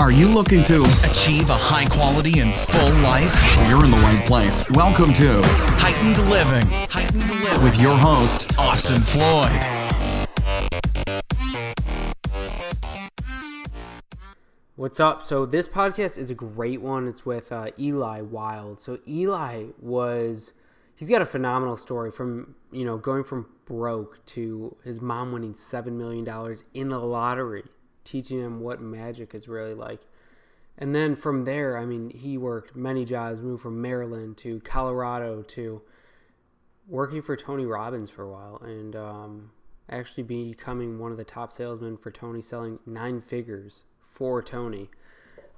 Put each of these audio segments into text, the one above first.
Are you looking to Achieve a high quality and full life. You're in the right place. Welcome to Heightened living. Heightened living. with your host, Austin Floyd. What's up? So this podcast is a great one. It's with uh, Eli Wilde. So Eli was he's got a phenomenal story from you know going from broke to his mom winning seven million dollars in the lottery, teaching him what magic is really like. And then from there, I mean, he worked many jobs, moved from Maryland to Colorado to working for Tony Robbins for a while, and um, actually becoming one of the top salesmen for Tony, selling nine figures for Tony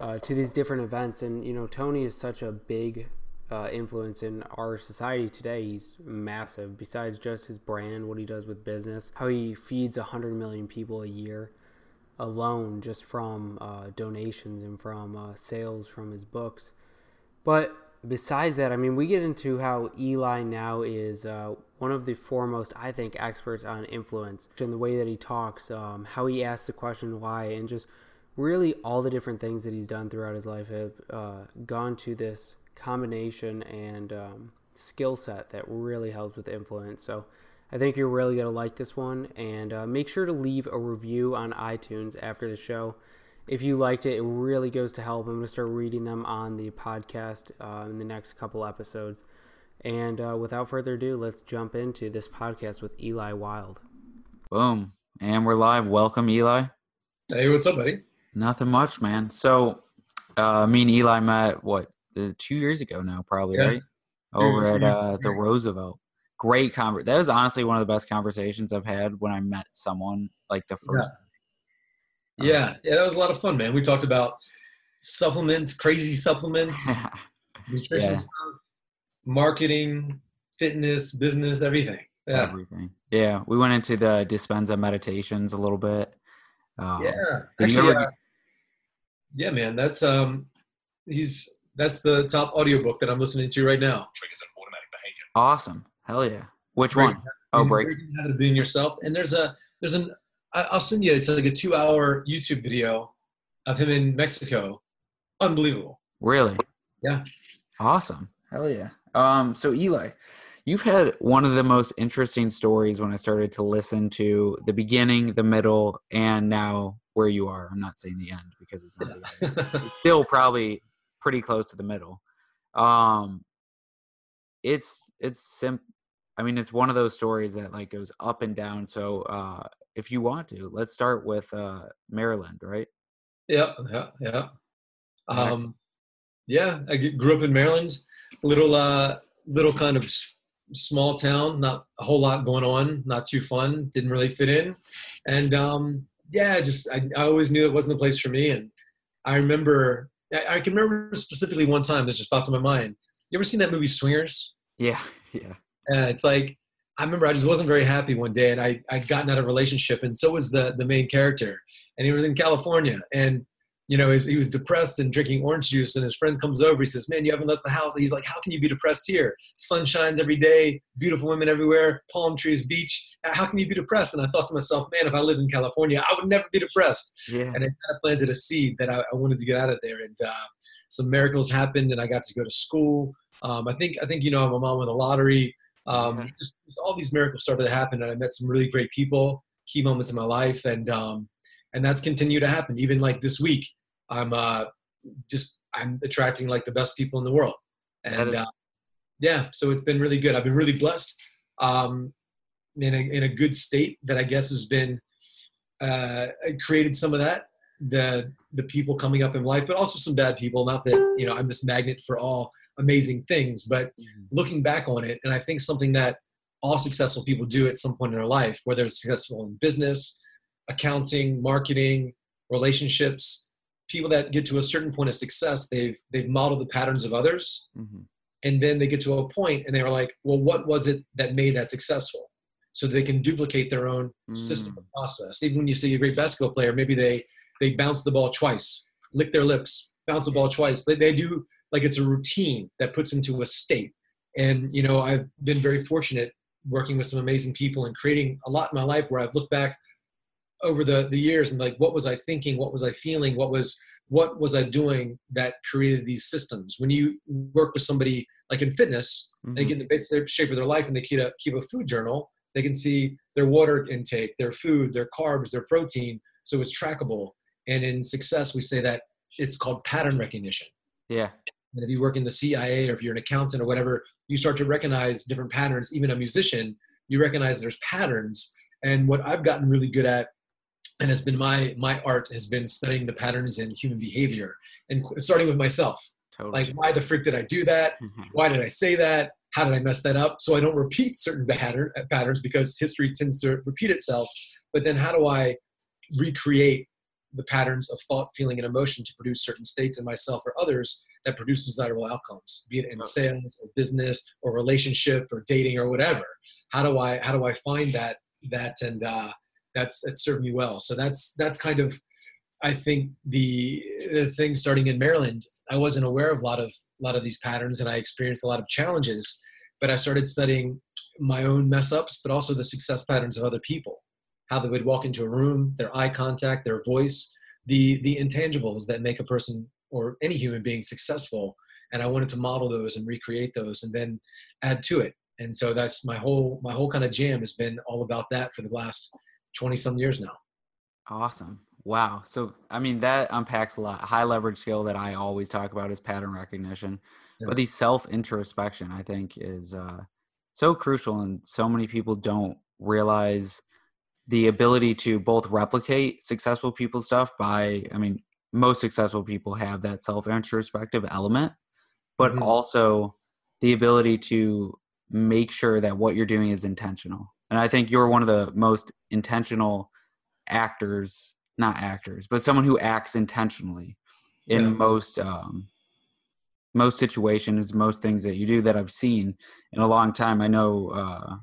uh, to these different events. And you know, Tony is such a big uh, influence in our society today. He's massive. Besides just his brand, what he does with business, how he feeds hundred million people a year alone just from uh, donations and from uh, sales from his books. But besides that, I mean, we get into how Eli now is uh, one of the foremost, I think, experts on influence and the way that he talks, um, how he asks the question why, and just really all the different things that he's done throughout his life have uh, gone to this combination and um, skill set that really helps with influence. So I think you're really going to like this one. And uh, make sure to leave a review on iTunes after the show. If you liked it, it really goes to help. I'm going to start reading them on the podcast uh, in the next couple episodes. And uh, without further ado, let's jump into this podcast with Eli Wilde. Boom. And we're live. Welcome, Eli. Hey, what's up, buddy? Nothing much, man. So, uh, me and Eli met, what, uh, two years ago now, probably, Yeah. right? Over at uh, the. Roosevelt. Great conver That was honestly one of the best conversations I've had when I met someone like the first. Yeah, yeah, that was a lot of fun, man. We talked about supplements, crazy supplements, nutrition Yeah. stuff, marketing, fitness, business, everything. Yeah, Everything. Yeah. We went into the Dispenza meditations a little bit. Uh, yeah. Actually, ever- uh, yeah, man. That's um, he's that's the top audiobook that I'm listening to right now. Awesome. Hell yeah. Which Break- one? Oh, break. Breaking the Habit of Being Yourself. And there's a there's an I- I'll send you it's like a two hour YouTube video of him in Mexico. Unbelievable. Really? Yeah. Awesome. Hell yeah. Um, so Eli, you've had one of the most interesting stories when I started to listen to the beginning, the middle, and now where you are. I'm not saying the end because it's not the end. It's still probably pretty close to the middle. Um it's it's sim I mean it's one of those stories that like goes up and down. So uh if you want to, let's start with uh Maryland, right? Yeah, yeah, yeah. Um, yeah, I grew up in Maryland, little, uh, little kind of small town, not a whole lot going on, not too fun, didn't really fit in, and um, yeah, just I, I always knew it wasn't the place for me, and I remember, I, I can remember specifically one time this just popped in my mind. You ever seen that movie Swingers? Yeah, yeah. And it's like I remember I just wasn't very happy one day, and I I'd gotten out of a relationship, and so was the the main character, and he was in California, and you know he was depressed and drinking orange juice, and his friend comes over, he says, "Man, you haven't left the house." He's like, "How can you be depressed here? Sun shines every day, beautiful women everywhere, palm trees, beach. How can you be depressed?" And I thought to myself, "Man, if I lived in California, I would never be depressed." Yeah. and it kind of planted a seed that I, I wanted to get out of there. And uh, some miracles happened, and I got to go to school. Um, I think I think you know my mom won the lottery. Um, Yeah. just, just all these miracles started to happen, and I met some really great people, key moments in my life, and um, and that's continued to happen. Even like this week, I'm uh, just I'm attracting like the best people in the world, and uh, yeah, so it's been really good. I've been really blessed. Um, in a, in a good state that I guess has been uh, created some of that the the people coming up in life, but also some bad people. Not that you know I'm this magnet for all amazing things, but looking back on it, and I think something that all successful people do at some point in their life, whether it's successful in business, accounting, marketing, relationships, people that get to a certain point of success, they've they've modeled the patterns of others, Mhm. and then they get to a point and they're like, well, what was it that made that successful? So they can duplicate their own system Mm. or process. Even when you see a great basketball player, maybe they they bounce the ball twice, lick their lips, bounce the ball twice. They, they do like it's a routine that puts them to a state. And you know, I've been very fortunate working with some amazing people and creating a lot in my life where I've looked back over the the years and like what was i thinking what was i feeling what was what was i doing that created these systems when you work with somebody like in fitness they Mhm. get the basic shape of their life and they keep a keep a food journal they can see their water intake their food their carbs their protein so it's trackable and in success we say that it's called pattern recognition Yeah. And if you work in the CIA or if you're an accountant or whatever, you start to recognize different patterns. Even a musician, you recognize there's patterns. And what I've gotten really good at, and has been my my art, has been studying the patterns in human behavior, and starting with myself. Totally. Like, why the frick did I do that? Mhm. Why did I say that? How did I mess that up? So I don't repeat certain pattern, patterns because history tends to repeat itself. But then, how do I recreate the patterns of thought, feeling, and emotion to produce certain states in myself or others that produce desirable outcomes, be it in sales or business or relationship or dating or whatever. How do I how do I find that that and uh, that's that's served me well. So that's that's kind of I think the, the thing starting in Maryland, I wasn't aware of a lot of a lot of these patterns, and I experienced a lot of challenges. But I started studying my own mess ups, but also the success patterns of other people how they would walk into a room, their eye contact, their voice, the the intangibles that make a person or any human being successful. And I wanted to model those and recreate those, and then add to it. And so that's my whole my whole kind of jam has been all about that for the last twenty some years now. Awesome. Wow. So, I mean, that unpacks a lot. High leverage skill that I always talk about is pattern recognition. Yeah. But the self introspection, I think, is uh, so crucial. And so many people don't realize the ability to both replicate successful people's stuff by, I mean, most successful people have that self introspective element, but Mhm. also the ability to make sure that what you're doing is intentional. And I think you're one of the most intentional actors not actors but someone who acts intentionally in Yeah. most um most situations most things that you do that i've seen in a long time i know uh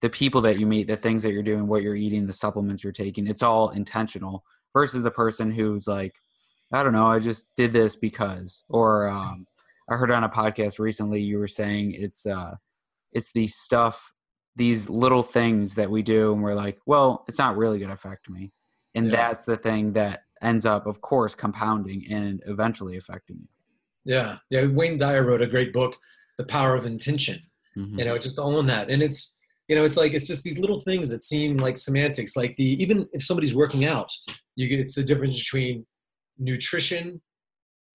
the people that you meet the things that you're doing what you're eating the supplements you're taking it's all intentional versus the person who's like i don't know i just did this because or um i heard on a podcast recently you were saying it's uh it's the stuff these little things that we do and we're like well it's not really going to affect me and Yeah. that's the thing that ends up of course compounding and eventually affecting you Yeah, yeah. Wayne Dyer wrote a great book, The Power of Intention. Mhm. you know just own that and it's you know it's like it's just these little things that seem like semantics like the even if somebody's working out you get it's the difference between nutrition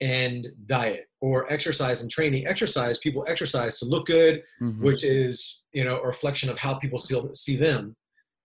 and diet or exercise and training exercise people exercise to look good Mhm. which is you know a reflection of how people see, see them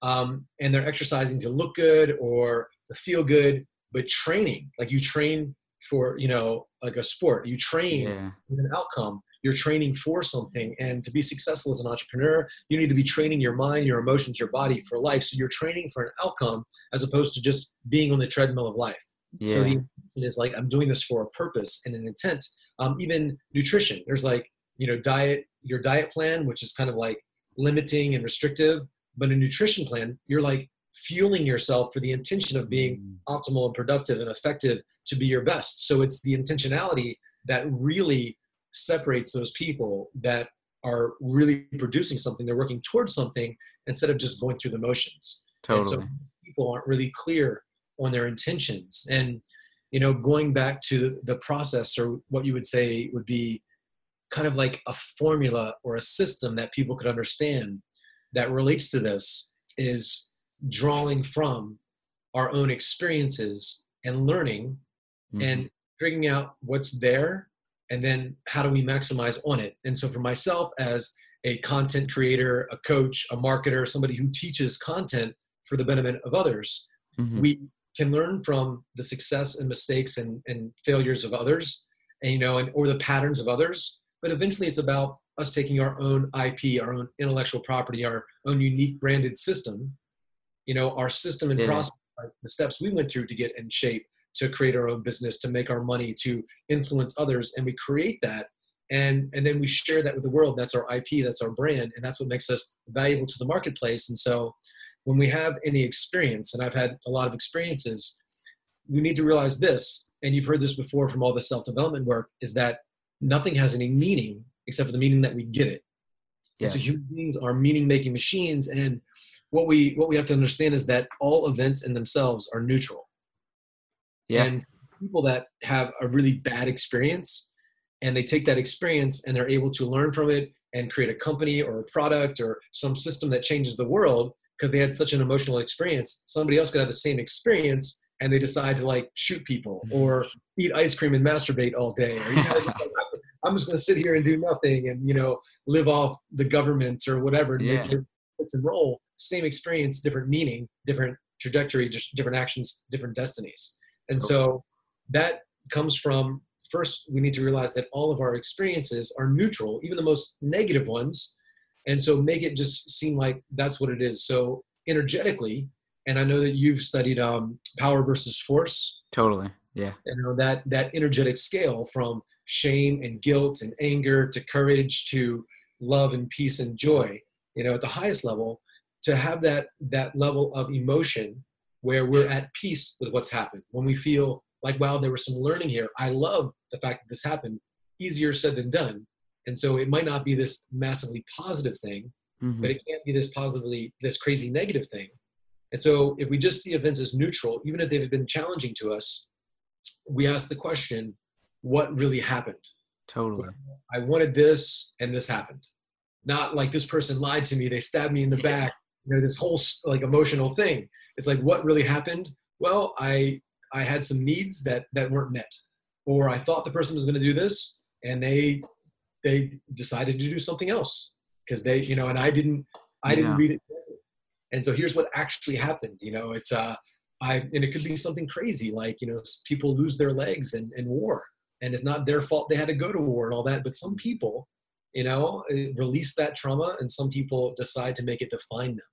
um, and they're exercising to look good or to feel good but training like you train for you know like a sport you train yeah with an outcome. You're training for something. And to be successful as an entrepreneur, you need to be training your mind, your emotions, your body for life. So you're training for an outcome as opposed to just being on the treadmill of life. yeah So the intention is like, I'm doing this for a purpose and an intent. Um, even nutrition, there's like, you know, diet, your diet plan, which is kind of like limiting and restrictive. But a nutrition plan, you're like fueling yourself for the intention of being Mm. optimal and productive and effective to be your best. So it's the intentionality that really separates those people that are really producing something. They're working towards something instead of just going through the motions. And totally so people aren't really clear on their intentions. And, you know, going back to the process or what you would say would be kind of like a formula or a system that people could understand that relates to this is drawing from our own experiences and learning Mhm. and figuring out what's there and then how do we maximize on it and so for myself as a content creator a coach a marketer somebody who teaches content for the benefit of others Mhm. we can learn from the success and mistakes and, and failures of others and you know and or the patterns of others but eventually it's about us taking our own ip our own intellectual property our own unique branded system you know our system and Yeah. process like the steps we went through to get in shape to create our own business to make our money to influence others and we create that and and then we share that with the world. That's our ip that's our brand and that's what makes us valuable to the marketplace. And so when we have any experience and i've had a lot of experiences we need to realize this and you've heard this before from all the self-development work is that nothing has any meaning except for the meaning that we give it. And so human beings are meaning making machines and what we what we have to understand is that all events in themselves are neutral. Yeah. And people that have a really bad experience and they take that experience and they're able to learn from it and create a company or a product or some system that changes the world because they had such an emotional experience, somebody else could have the same experience and they decide to like shoot people mm-hmm. or eat ice cream and masturbate all day. Or, you know, I'm just going to sit here and do nothing and you know live off the government or whatever. and Yeah. Make and roll. Same experience, different meaning, different trajectory, just different actions, different destinies. And so that comes from first we need to realize that all of our experiences are neutral, even the most negative ones. And so make it just seem like that's what it is. So energetically, and I know that you've studied um, power versus force Totally. Yeah. you know that that energetic scale from shame and guilt and anger to courage to love and peace and joy you know at the highest level to have that that level of emotion where we're at peace with what's happened. When we feel like wow there was some learning here i love the fact that this happened. Easier said than done. And so it might not be this massively positive thing Mhm. but it can't be this positively this crazy negative thing. And so if we just see events as neutral even if they've been challenging to us we ask the question what really happened? Totally. i wanted this and this happened. Not like this person lied to me they stabbed me in the back you know this whole like emotional thing it's like what really happened? Well i i had some needs that that weren't met. Or i thought the person was going to do this and they they decided to do something else. Because they you know and i didn't i didn't Yeah. read it. And so here's what actually happened you know it's uh i and it could be something crazy like you know people lose their legs in, in war. And it's not their fault they had to go to war and all that but some people you know eh, release that trauma and some people decide to make it define them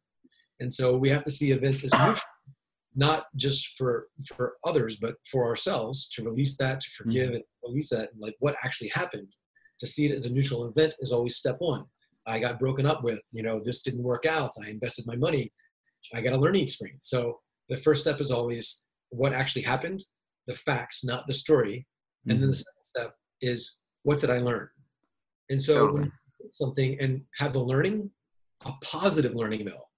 and so we have to see events as neutral not just for for others but for ourselves to release that to mm-hmm. forgive and release that like what actually happened. To see it as a neutral event is always step one. I got broken up with you know this didn't work out. I invested my money. I got a learning experience. So the first step is always what actually happened the facts not the story. And then the mm-hmm. second step is what did i learn? And so when Totally. something and have the learning a positive learning though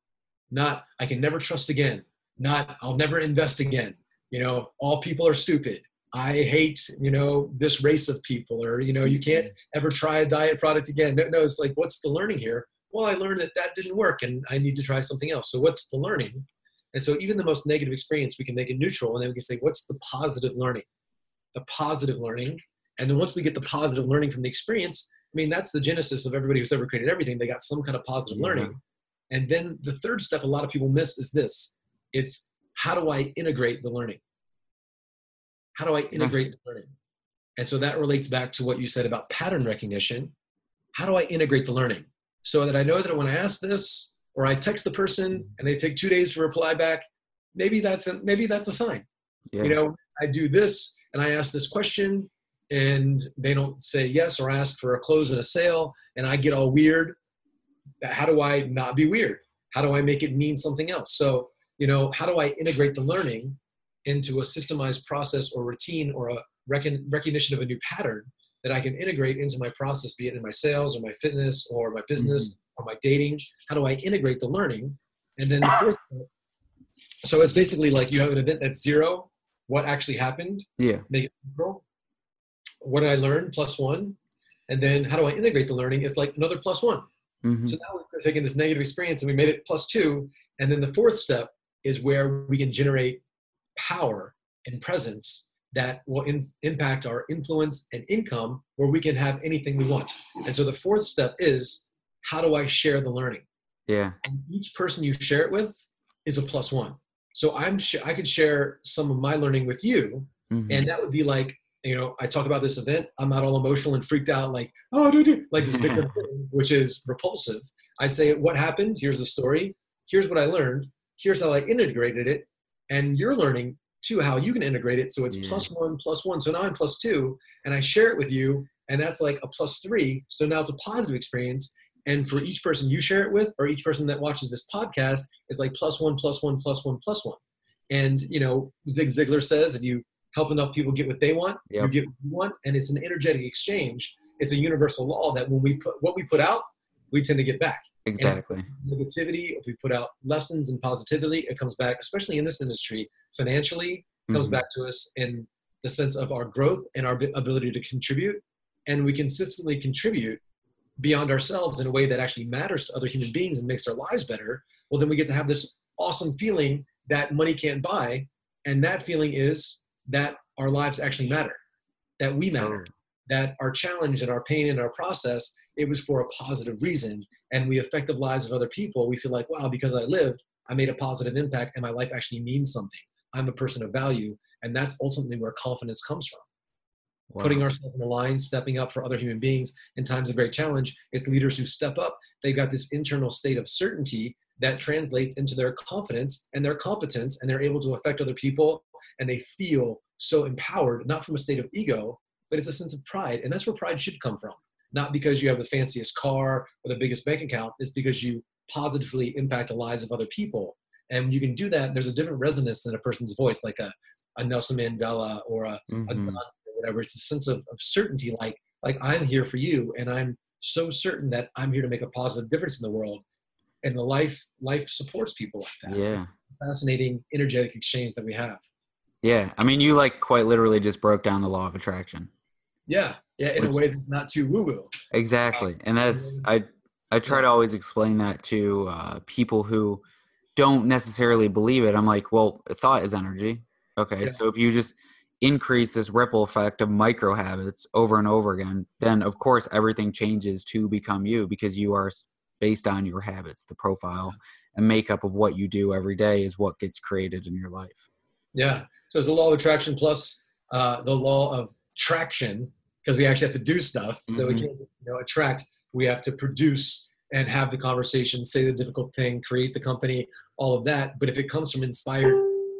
not i can never trust again. Not i'll never invest again. You know all people are stupid. I hate you know this race of people or you know you mm-hmm. can't ever try a diet product again. No, no it's like what's the learning here? Well i learned that that didn't work and i need to try something else. So what's the learning? And so even the most negative experience we can make it neutral and then we can say what's the positive learning? The positive learning. And then once we get the positive learning from the experience i mean that's the genesis of everybody who's ever created everything. They got some kind of positive Yeah. learning and then the third step a lot of people miss is this it's how do I integrate the learning? How do I integrate the learning? And so that relates back to what you said about pattern recognition. How do I integrate the learning so that I know that when I ask this or I text the person and they take two days to reply back, maybe that's a, maybe that's a sign. Yeah. You know, I do this and I ask this question and they don't say yes or ask for a close and a sale and I get all weird. How do I not be weird? How do I make it mean something else? So, you know, how do I integrate the learning into a systemized process or routine or a recon- recognition of a new pattern that I can integrate into my process, be it in my sales or my fitness or my business mm-hmm. or my dating? How do I integrate the learning? And then, the fourth, so it's basically like you have an event that's zero, what actually happened, yeah. make it neutral. What did I learn? Plus one. And then how do I integrate the learning? It's like another plus one. Mhm. So now we're taking this negative experience and we made it plus two. And then the fourth step is where we can generate power and presence that will in, impact our influence and income where we can have anything we want. And so the fourth step is how do I share the learning? Yeah. And each person you share it with is a plus one. So I'm sh- I could share some of my learning with you, Mhm. and that would be like you know i talk about this event i'm not all emotional and freaked out like oh dude, dude," like this victim thing, which is repulsive. I say what happened? Here's the story. Here's what i learned. Here's how i integrated it. And you're learning too how you can integrate it. So it's Yeah. plus one plus one. So now i'm plus two and i share it with you and that's like a plus three. So now it's a positive experience. And for each person you share it with or each person that watches this podcast is like plus one plus one plus one plus one. And you know zig ziglar says if you help enough people get what they want you get what you want and it's an energetic exchange it's a universal law that when we put what we put out we tend to get back. Exactly. Negativity, if we put out lessons and positivity, it comes back, especially in this industry, financially, comes Mhm. back to us in the sense of our growth and our ability to contribute. And we consistently contribute beyond ourselves in a way that actually matters to other human beings and makes their lives better. Well, then we get to have this awesome feeling that money can't buy. And that feeling is that our lives actually matter, that we matter, that our challenge and our pain and our process, it was for a positive reason. And we affect the lives of other people. We feel like, wow, because I lived, I made a positive impact and my life actually means something. I'm a person of value. And that's ultimately where confidence comes from. Wow. Putting ourselves in the line, stepping up for other human beings in times of great challenge. It's leaders who step up. They've got this internal state of certainty that translates into their confidence and their competence, and they're able to affect other people. And they feel so empowered, not from a state of ego, but it's a sense of pride. And that's where pride should come from. Not because you have the fanciest car or the biggest bank account, it's because you positively impact the lives of other people. And when you can do that, there's a different resonance in a person's voice, like a, a Nelson Mandela or a, a Mhm. Gandhi or whatever. It's a sense of, of certainty, like like I'm here for you, and I'm so certain that I'm here to make a positive difference in the world. And the life life supports people like that. Yeah. It's a fascinating energetic exchange that we have. Yeah. I mean, you like quite literally just broke down the law of attraction. Yeah, yeah, in Which- a way that's not too woo woo. Exactly. And that's I I try to always explain that to uh, people who don't necessarily believe it. I'm like, well, thought is energy. Okay, Yeah. so if you just increase this ripple effect of micro habits over and over again, then of course everything changes to become you because you are based on your habits, the profile and makeup of what you do every day is what gets created in your life. Yeah. So it's the law of attraction plus uh, the law of traction because we actually have to do stuff. So we can't you know attract. We have to produce and have the conversation, say the difficult thing, create the company, all of that. But if it comes from inspired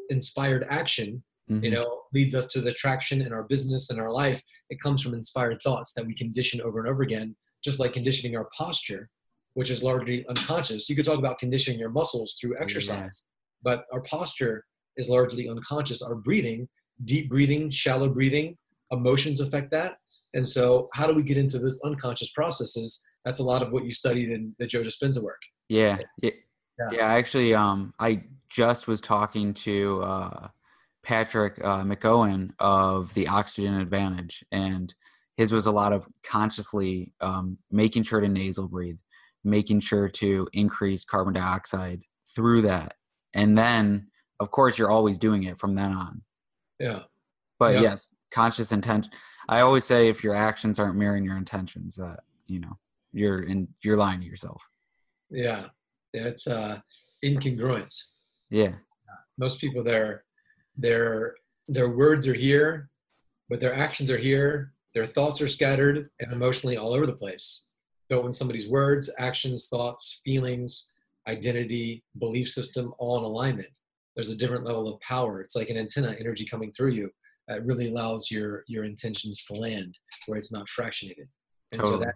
inspired action, you Mhm. know, leads us to the traction in our business and our life. It comes from inspired thoughts that we condition over and over again, just like conditioning our posture, which is largely unconscious. You could talk about conditioning your muscles through exercise, but our posture is largely unconscious. Our breathing, deep breathing, shallow breathing, emotions affect that. And so, how do we get into this unconscious processes? That's a lot of what you studied in the Joe Dispenza work. Yeah. Yeah. Yeah. Yeah. Actually, um, I just was talking to uh, Patrick uh, McKeown of the Oxygen Advantage, and his was a lot of consciously um, making sure to nasal breathe, making sure to increase carbon dioxide through that, and then, of course, you're always doing it from then on. Yeah. But Yeah. yes, conscious intention. I always say if your actions aren't mirroring your intentions, that you know you're in you're lying to yourself. Yeah. It's uh, incongruent. Yeah. most people their their their words are here but their actions are here their thoughts are scattered and emotionally all over the place but when somebody's words actions thoughts feelings identity belief system all in alignment there's a different level of power. It's like an antenna energy coming through you that really allows your your intentions to land where it's not fractionated. And so that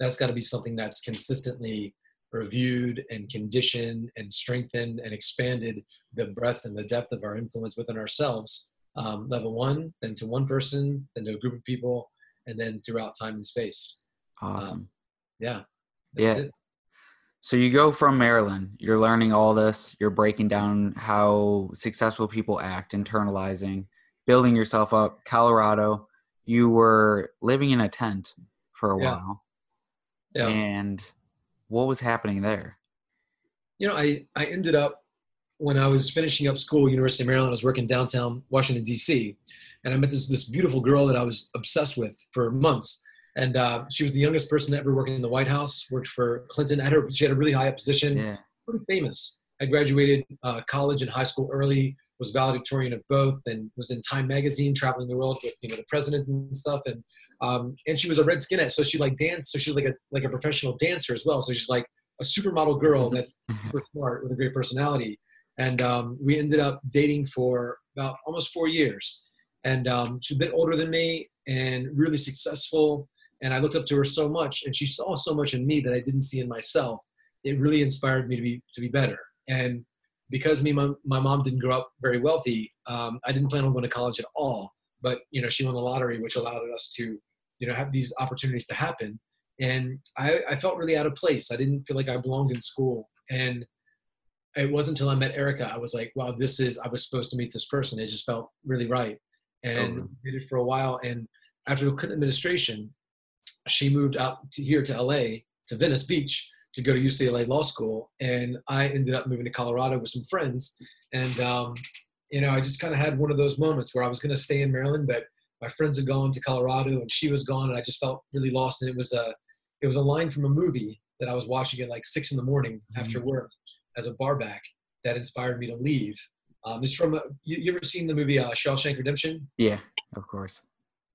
that's got to be something that's consistently reviewed and conditioned and strengthened and expanded the breadth and the depth of our influence within ourselves um, level one then to one person then to a group of people and then throughout time and space. Awesome. yeah that's Yeah. it So you go from Maryland, you're learning all this, you're breaking down how successful people act, internalizing, building yourself up. Colorado, you were living in a tent for a Yeah. while. yeah And what was happening there? you know i i ended up when i was finishing up school university of maryland i was working downtown washington d.c and i met this this beautiful girl that i was obsessed with for months and uh, she was the youngest person to ever work in the white house worked for clinton had her, she had a really high up position Yeah. pretty famous. I graduated uh, college and high school early, was valedictorian of both, and was in Time magazine, traveling the world with you know the president and stuff. And um, and she was a red skinhead, so she like danced. So she was like a like a professional dancer as well. So she's like a supermodel girl that's super smart with a great personality. And um, we ended up dating for about almost four years. And um, she's a bit older than me and really successful. And I looked up to her so much, and she saw so much in me that I didn't see in myself. It really inspired me to be to be better. And because me my, my mom didn't grow up very wealthy, um, I didn't plan on going to college at all. But you know, she won the lottery, which allowed us to, you know, have these opportunities to happen. and I, I felt really out of place. I didn't feel like I belonged in school, and it wasn't until I met Erica I was like, wow, this is I was supposed to meet this person. It just felt really right, and Totally. did it for a while. And after the Clinton administration, she moved out to here to LA to Venice Beach to go to UCLA Law School, and I ended up moving to Colorado with some friends. And um, you know, I just kind of had one of those moments where I was going to stay in Maryland, but my friends had gone to Colorado, and she was gone, and I just felt really lost. And it was a it was a line from a movie that I was watching at like six in the morning after work as a bar back that inspired me to leave. Um, it's from a, you, you ever seen the movie uh, Shawshank Redemption? Yeah, of course.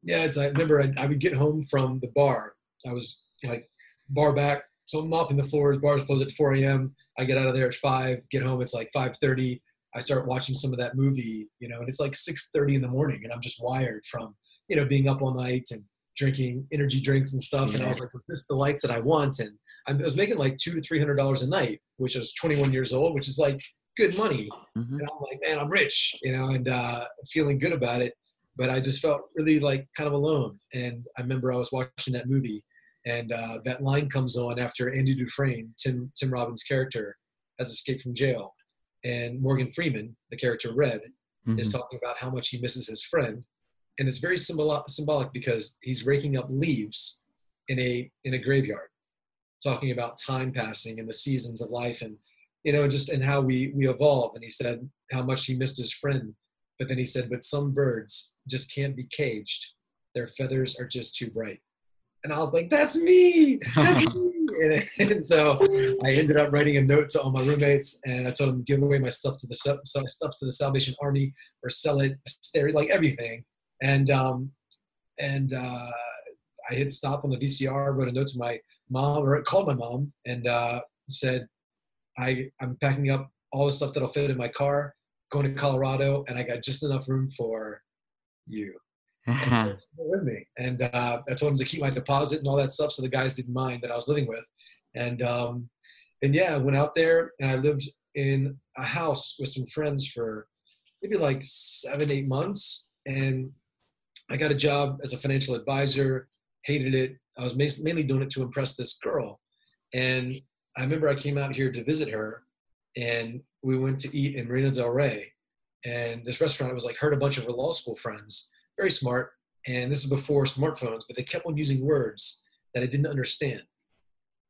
Yeah, it's. I remember I, I would get home from the bar. I was like bar back, so I'm mopping the floors. Bars close at 4 a.m. I get out of there at five. Get home, it's like 5:30. I start watching some of that movie, you know, and it's like 6:30 in the morning, and I'm just wired from you know being up all night and drinking energy drinks and stuff. And I was like, is this the life that I want? And I was making like two to three hundred dollars a night, which I was 21 years old, which is like good money. Mhm. And I'm like, man, I'm rich, you know, and uh, feeling good about it. But I just felt really like kind of alone. And I remember I was watching that movie, and uh, that line comes on after Andy Dufresne, Tim Tim Robbins' character, has escaped from jail, and Morgan Freeman, the character Red, is Mhm. talking about how much he misses his friend, and it's very symbol- symbolic because he's raking up leaves in a in a graveyard, talking about time passing and the seasons of life, and you know, just and how we we evolve. And he said how much he missed his friend, but then he said, but some birds just can't be caged; their feathers are just too bright. And I was like, that's me, that's me. And, and so I ended up writing a note to all my roommates, and I told them to give away my stuff to the stuff to the Salvation Army or sell it, stereo, like everything. And um, and uh, I hit stop on the VCR, wrote a note to my mom, or called my mom, and uh, said, I I'm packing up all the stuff that'll fit in my car, going to Colorado, and I got just enough room for you and so with me. And uh, I told him to keep my deposit and all that stuff, so the guys didn't mind that I was living with. And um, and yeah, I went out there and I lived in a house with some friends for maybe like seven, eight months, and I got a job as a financial advisor. Hated it. I was mainly doing it to impress this girl, and I remember I came out here to visit her, and we went to eat in Marina Del Rey, and this restaurant was like heard a bunch of her law school friends very smart. And this is before smartphones, but they kept on using words that I didn't understand.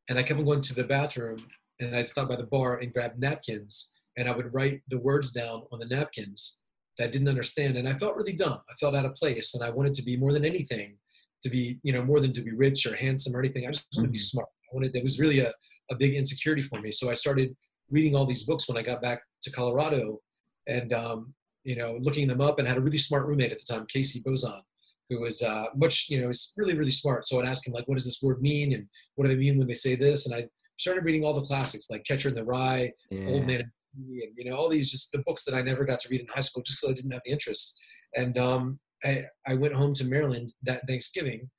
And I kept on going to the bathroom and I'd stop by the bar and grab napkins and I would write the words down on the napkins that I didn't understand. And I felt really dumb. I felt out of place and I wanted to be more than anything to be, you know, more than to be rich or handsome or anything. I just wanted to be Mhm. smart. I wanted, it was really a, a big insecurity for me. So I started reading all these books when I got back to Colorado and, um, you know, looking them up and had a really smart roommate at the time, Casey Bozon, who was uh, much, you know, was really, really smart. So I'd ask him like, what does this word mean? And what do they mean when they say this? And I started reading all the classics like Catcher in the Rye, yeah. Old Man and and, you know, all these just the books that I never got to read in high school just because I didn't have the interest. And um, I, I went home to Maryland that Thanksgiving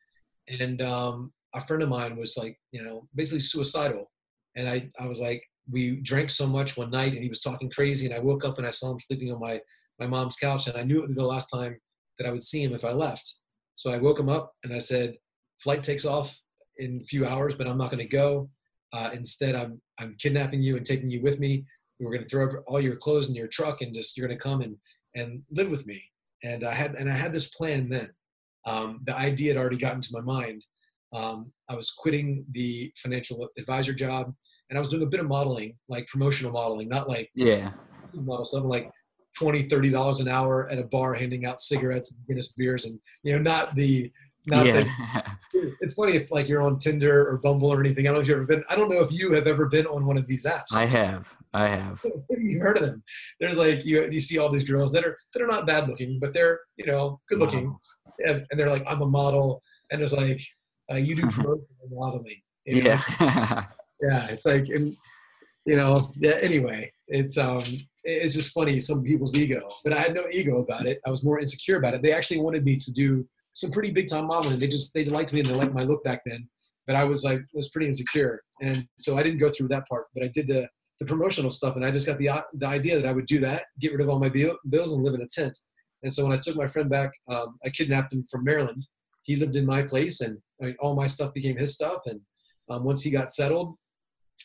and um, a friend of mine was like, you know, basically suicidal. And I, I was like, we drank so much one night and he was talking crazy. And I woke up and I saw him sleeping on my, my mom's couch. And I knew it was the last time that I would see him if I left. So I woke him up and I said, flight takes off in a few hours, but I'm not going to go. Uh, instead, I'm, I'm kidnapping you and taking you with me. We're going to throw all your clothes in your truck and just, you're going to come and, and live with me. And I had, and I had this plan then. Um, the idea had already gotten to my mind. Um, I was quitting the financial advisor job and I was doing a bit of modeling, like promotional modeling, not like Yeah. model stuff, like 20 30 dollars an hour at a bar handing out cigarettes and Guinness beers and you know not the not yeah. the it's funny if like you're on Tinder or Bumble or anything I don't know if you've ever been I don't know if you have ever been on one of these apps I have. I have. you've heard of them there's like you you see all these girls that are that are not bad looking but they're you know good looking and, and they're like I'm a model and it's like uh, you do promotion and modeling you know? Yeah. Yeah it's like and you know yeah anyway it's um it's just funny some people's ego but i had no ego about it. I was more insecure about it. They actually wanted me to do some pretty big time modeling. They just they liked me and they liked my look back then but i was like was pretty insecure. And so i didn't go through that part but i did the the promotional stuff and i just got the the idea that i would do that get rid of all my bill- bills and live in a tent. And so when i took my friend back um, i kidnapped him from maryland. He lived in my place, and I mean, all my stuff became his stuff. And um, once he got settled,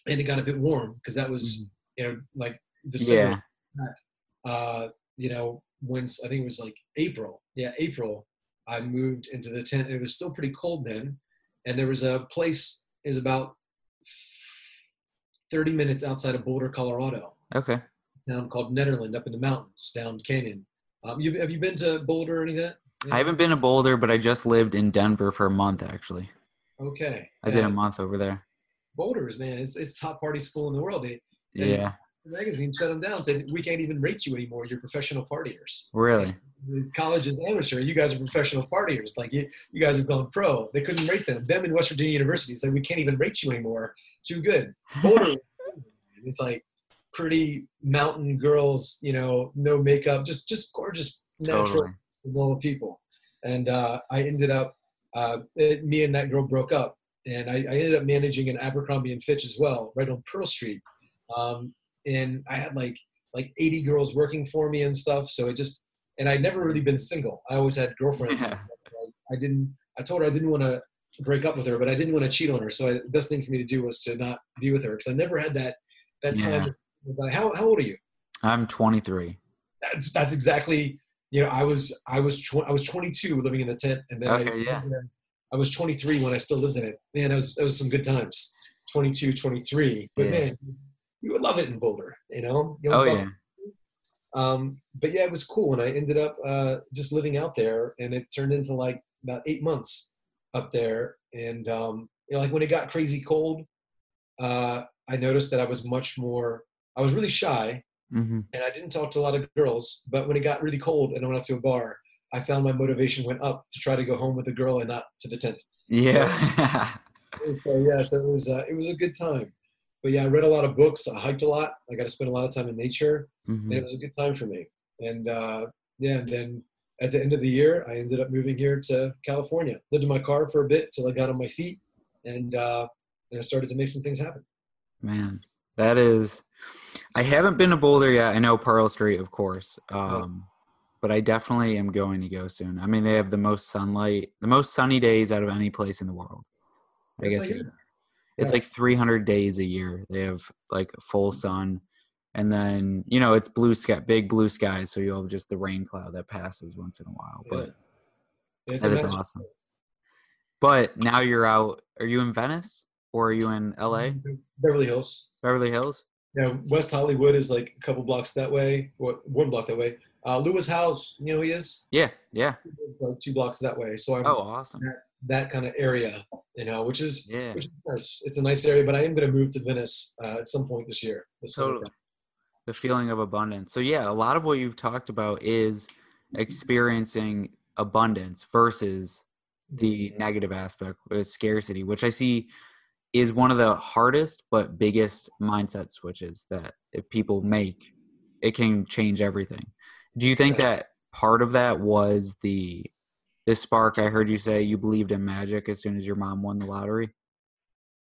and it got a bit warm because that was you know like December. Yeah. Uh, you know, when I think it was like April. Yeah, April. I moved into the tent. It was still pretty cold then, and there was a place. is about 30 minutes outside of Boulder, Colorado, Okay. town called Nederland up in the mountains down Canyon. Um, you, have you been to Boulder or any of that? I haven't been to Boulder, but I just lived in Denver for a month actually. Okay. I Yeah, did a month over there. Boulders, man. It's it's top party school in the world. They, They- Yeah. the magazine shut them down. Said we can't even rate you anymore. You're professional partiers. Really? These colleges amateur. You guys are professional partiers. Like you, you guys have gone pro. They couldn't rate them. Them in West Virginia University said we can't even rate you anymore. Too good. Boulder. it's like pretty mountain girls. You know, no makeup, just just gorgeous natural Totally. normal people. And uh, I ended up, uh, it, me and that girl broke up, and I, I ended up managing an Abercrombie and Fitch as well, right on Pearl Street. Um, and I had like like 80 girls working for me and stuff. So it just, and I'd never really been single. I always had girlfriends. Yeah. I, I didn't. I told her I didn't want to break up with her, but I didn't want to cheat on her. So I, the best thing for me to do was to not be with her because I never had that that time. How how old are you? I'm 23. that's that's exactly you know i was i was tw- i was 22 living in the tent and then I, Okay, yeah. I was 23 when i still lived in it man that was that was some good times 22 23 but Yeah. man you would love it in boulder you know Young Oh yeah. um but yeah it was cool and i ended up uh just living out there and it turned into like about eight months up there and um you know like when it got crazy cold uh i noticed that i was much more i was really shy mm-hmm. and I didn't talk to a lot of girls. But when it got really cold and I went out to a bar, I found my motivation went up to try to go home with a girl and not to the tent. Yeah. So yeah, so it was uh, it was a good time. But yeah, I read a lot of books. I hiked a lot. I got to spend a lot of time in nature, Mhm. and it was a good time for me. And uh, yeah, and then at the end of the year, I ended up moving here to California. Lived in my car for a bit till I got on my feet, and uh, and I started to make some things happen. Man, that is. I haven't been to Boulder yet. I know Pearl Street, of course, um, but I definitely am going to go soon. I mean, they have the most sunlight, the most sunny days out of any place in the world. I guess it's Yeah. like 300 days a year. They have like full sun, and then you know it's blue sky, big blue skies. So you'll have just the rain cloud that passes once in a while. But It's that is awesome. But now you're out. Are you in Venice or are you in LA, mm, Beverly Hills. Beverly Hills? Yeah, West Hollywood is like a couple blocks that way, one block that way. Uh, Lewis Howes, you know who he is? Yeah, yeah. Like two blocks that way. So I'm Oh, awesome. that kind of area, you know, which is Yeah, which is nice. It's a nice area, but I am going to move to Venice uh, at some point this year. this summer. totally. The feeling of abundance. So yeah, a lot of what you've talked about is experiencing abundance versus the negative aspect is scarcity, which I see is one of the hardest but biggest mindset switches that if people make, it can change everything. Do you think that part of that was the this spark? I heard you say you believed in magic as soon as your mom won the lottery.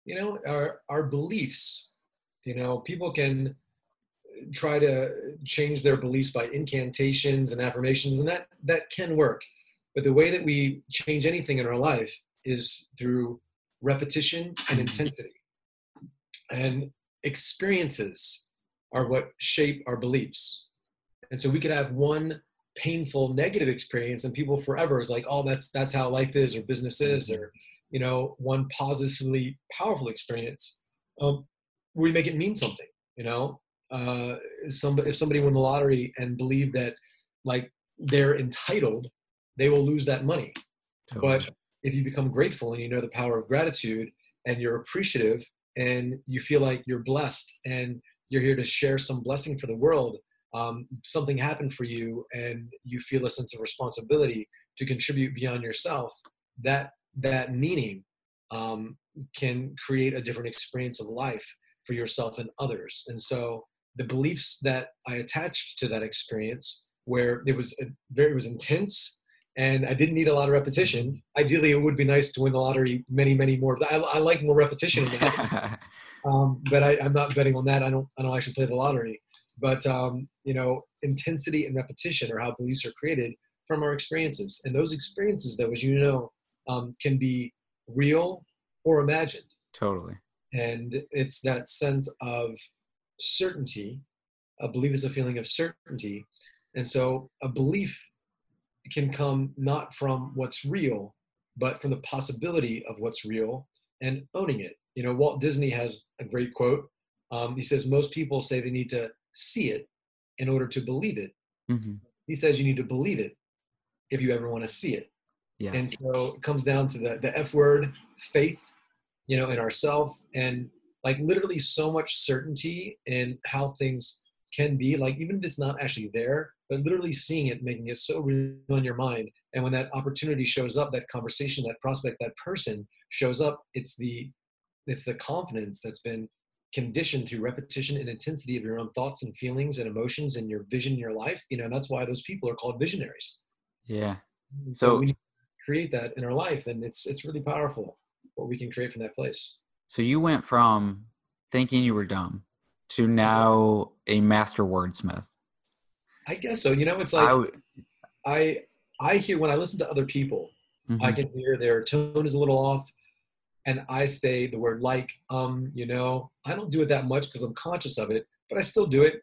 you know our our beliefs you know people can try to change their beliefs by incantations and affirmations and that that can work but the way that we change anything in our life is through repetition and mm-hmm. intensity and experiences are what shape our beliefs and so we could have one painful negative experience and people forever is like oh that's that's how life is or business is or you know one positively powerful experience um, we make it mean something you know? Uh, somebody if somebody won the lottery and believe that like they're entitled they will lose that money. But if you become grateful and you know the power of gratitude and you're appreciative and you feel like you're blessed and you're here to share some blessing for the world um, something happened for you and you feel a sense of responsibility to contribute beyond yourself that that meaning um, can create a different experience of life for yourself and others and so the beliefs that i attached to that experience where it was a very it was intense and I didn't need a lot of repetition. Ideally, it would be nice to win the lottery many, many more. I, I like more repetition in that, um, but I, I'm not betting on that. I don't. I don't actually play the lottery. But um, you know, intensity and repetition are how beliefs are created from our experiences. And those experiences, though, as you know, um, can be real or imagined. Totally. And it's that sense of certainty. A belief is a feeling of certainty. And so a belief can come not from what's real, but from the possibility of what's real and owning it. You know, Walt Disney has a great quote. Um, he says, Most people say they need to see it in order to believe it. hmm He says you need to believe it if you ever want to see it. Yes. And so it comes down to the, the F word, faith, you know, in ourself and like literally so much certainty in how things can be. Like even if it's not actually there, but literally seeing it, making it so real in your mind. And when that opportunity shows up, that conversation, that prospect, that person shows up, it's the it's the confidence that's been conditioned through repetition and intensity of your own thoughts and feelings and emotions and your vision in your life. You know, and that's why those people are called visionaries. yeah. And So- we need to create that in our life, and it's it's really powerful what we can create from that place. So you went from thinking you were dumb to now a master wordsmith. I guess so. You know, it's like I w- I I hear when I listen to other people, I mhm. can hear their tone is a little off, and I say the word like, um, you know, I don't do it that much because I'm conscious of it, but I still do it.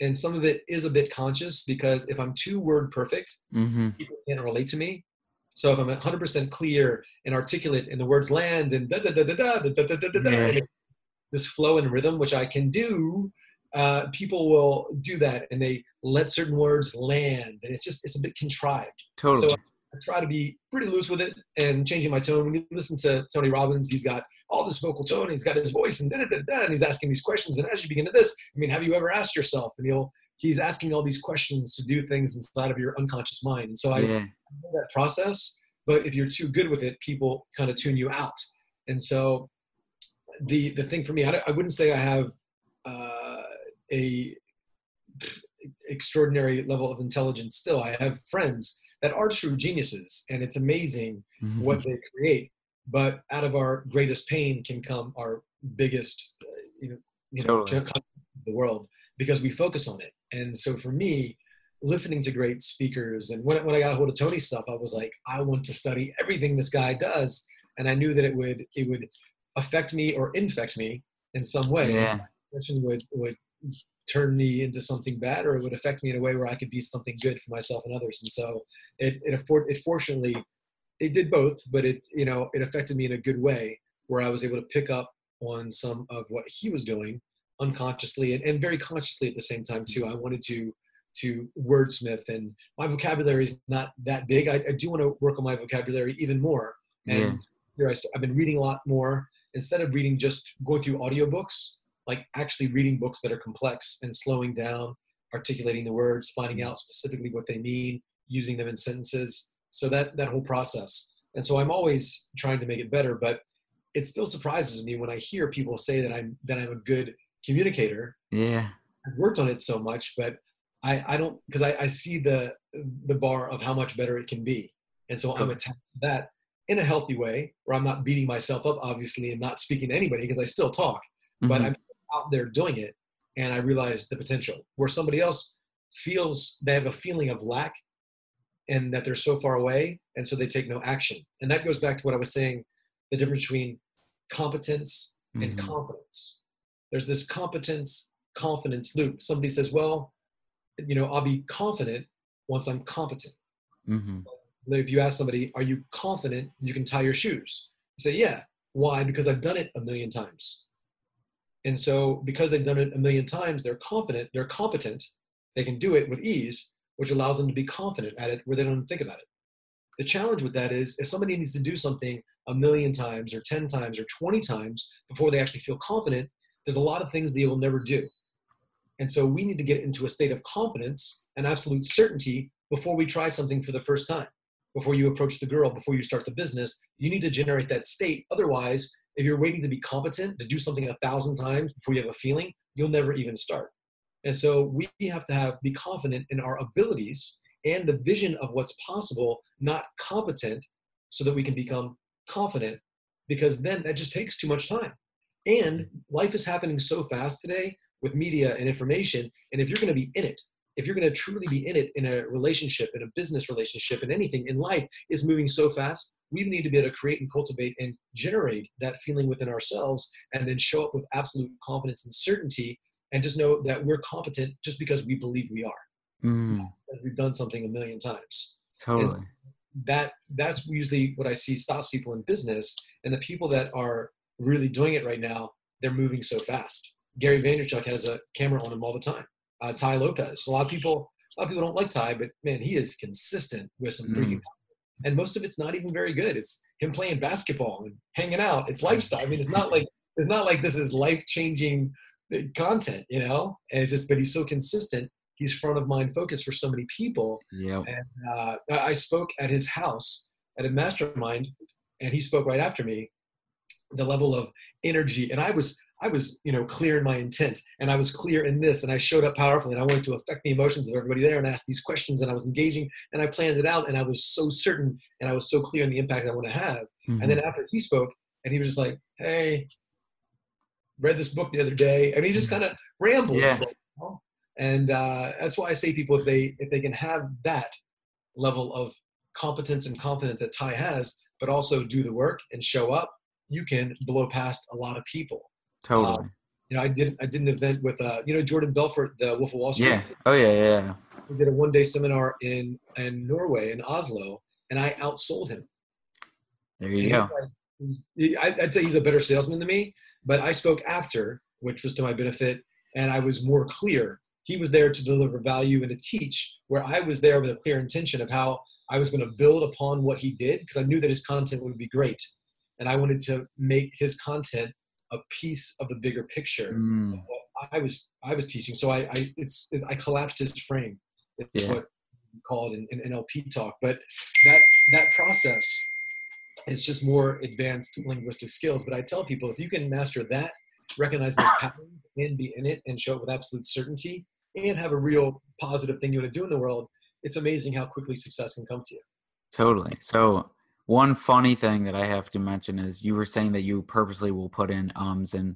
And some of it is a bit conscious because if I'm too word perfect, Mhm. people can't relate to me. So if I'm 100% clear and articulate and the words land and da da da da da da da da da da, da Yeah. this flow and rhythm, which I can do, uh, people will do that and they let certain words land, and it's just it's a bit contrived. Totally. So I try to be pretty loose with it and changing my tone. When you listen to Tony Robbins, he's got all this vocal tone, he's got his voice, and da da da da, and he's asking these questions. And as you begin to this, I mean, have you ever asked yourself? And he'll he's asking all these questions to do things inside of your unconscious mind. And so I yeah. know that process, but if you're too good with it, people kind of tune you out. And so the the thing for me, I, I wouldn't say I have uh, a extraordinary level of intelligence. Still, I have friends that are true geniuses, and it's amazing Mhm. what they create. But out of our greatest pain can come our biggest, uh, you know, you know, Totally. con- the world because we focus on it. And so for me, listening to great speakers, and when, when I got a hold of Tony's stuff, I was like, I want to study everything this guy does, and I knew that it would it would affect me or infect me in some way. Yeah. This would would turn me into something bad, or it would affect me in a way where I could be something good for myself and others. And so it it, afford, it fortunately it did both, but it you know it affected me in a good way where I was able to pick up on some of what he was doing unconsciously and, and very consciously at the same time too. I wanted to to wordsmith and my vocabulary is not that big. I, I do want to work on my vocabulary even more. And Yeah. here I st- I've been reading a lot more instead of reading just going through audiobooks, like actually reading books that are complex and slowing down, articulating the words, finding out specifically what they mean, using them in sentences. So that that whole process. And so I'm always trying to make it better, but it still surprises me when I hear people say that I'm that I'm a good communicator. Yeah. I've worked on it so much, but I, I don't because I, I see the the bar of how much better it can be. And so I'm attached to that in a healthy way where I'm not beating myself up, obviously, and not speaking to anybody because I still talk, but Mhm. I'm out there doing it and I realize the potential where somebody else feels they have a feeling of lack and that they're so far away and so they take no action. And that goes back to what I was saying the difference between competence and Mhm. confidence. There's this competence confidence loop. Somebody says, Well, you know, I'll be confident once I'm competent. Mhm. If you ask somebody, Are you confident you can tie your shoes? You say, Yeah. Why? Because I've done it a million times. And so, because they've done it a million times, they're confident, they're competent, they can do it with ease, which allows them to be confident at it where they don't think about it. The challenge with that is if somebody needs to do something a million times or 10 times or 20 times before they actually feel confident, there's a lot of things they will never do. And so we need to get into a state of confidence and absolute certainty before we try something for the first time. Before you approach the girl, before you start the business, you need to generate that state. Otherwise, if you're waiting to be competent to do something a thousand times before you have a feeling, you'll never even start. And so we have to have be confident in our abilities and the vision of what's possible, not competent, so that we can become confident, because then that just takes too much time. And life is happening so fast today with media and information. And if you're going to be in it, if you're going to truly be in it in a relationship, in a business relationship, in anything in life is moving so fast we need to be able to create and cultivate and generate that feeling within ourselves and then show up with absolute confidence and certainty and just know that we're competent just because we believe we are. Mm, because we've done something a million times. Totally. that that's usually what i see stops people in business and the people that are really doing it right now they're moving so fast. Gary Vaynerchuk has a camera on him all the time. Uh, Tai Lopez. A lot of people a lot of people don't like Tai but man he is consistent with some freaking Mm. And most of it's not even very good. It's him playing basketball and hanging out. It's lifestyle. I mean it's not like it's not like this is life changing content you know? And it's just but he's so consistent. He's front of mind focus for so many people. Yeah. and uh, I I spoke at his house at a mastermind, and he spoke right after me. The level of energy, and I was, I was, you know, clear in my intent, and I was clear in this, and I showed up powerfully, and I wanted to affect the emotions of everybody there, and ask these questions, and I was engaging, and I planned it out, and I was so certain, and I was so clear in the impact I want to have. Mhm. And then after he spoke, and he was just like, "Hey, read this book the other day," and he just kind of rambled. Yeah. for a while. And uh, that's why I say people if they if they can have that level of competence and confidence that Tai has, but also do the work and show up, you can blow past a lot of people. Totally. You know, I did I did an event with uh, you know Jordan Belfort, the Wolf of Wall Street. yeah. Oh yeah. Yeah. We did a one day seminar in in Norway in Oslo, and I outsold him. There you he's go. like- I'd say he's a better salesman than me, but I spoke after, which was to my benefit, and I was more clear. He was there to deliver value and to teach, where I was there with a clear intention of how I was going to build upon what he did because I knew that his content would be great, and I wanted to make his content a piece of the bigger picture. Mm, What I was I was teaching, so I, I it's I collapsed his frame. It's Yeah. what we call it in, in NLP talk, but that that process is just more advanced linguistic skills. But I tell people if you can master that, recognize those patterns, and be in it, and show it with absolute certainty, and have a real positive thing you want to do in the world, it's amazing how quickly success can come to you. totally. So one funny thing that I have to mention is you were saying that you purposely will put in ums and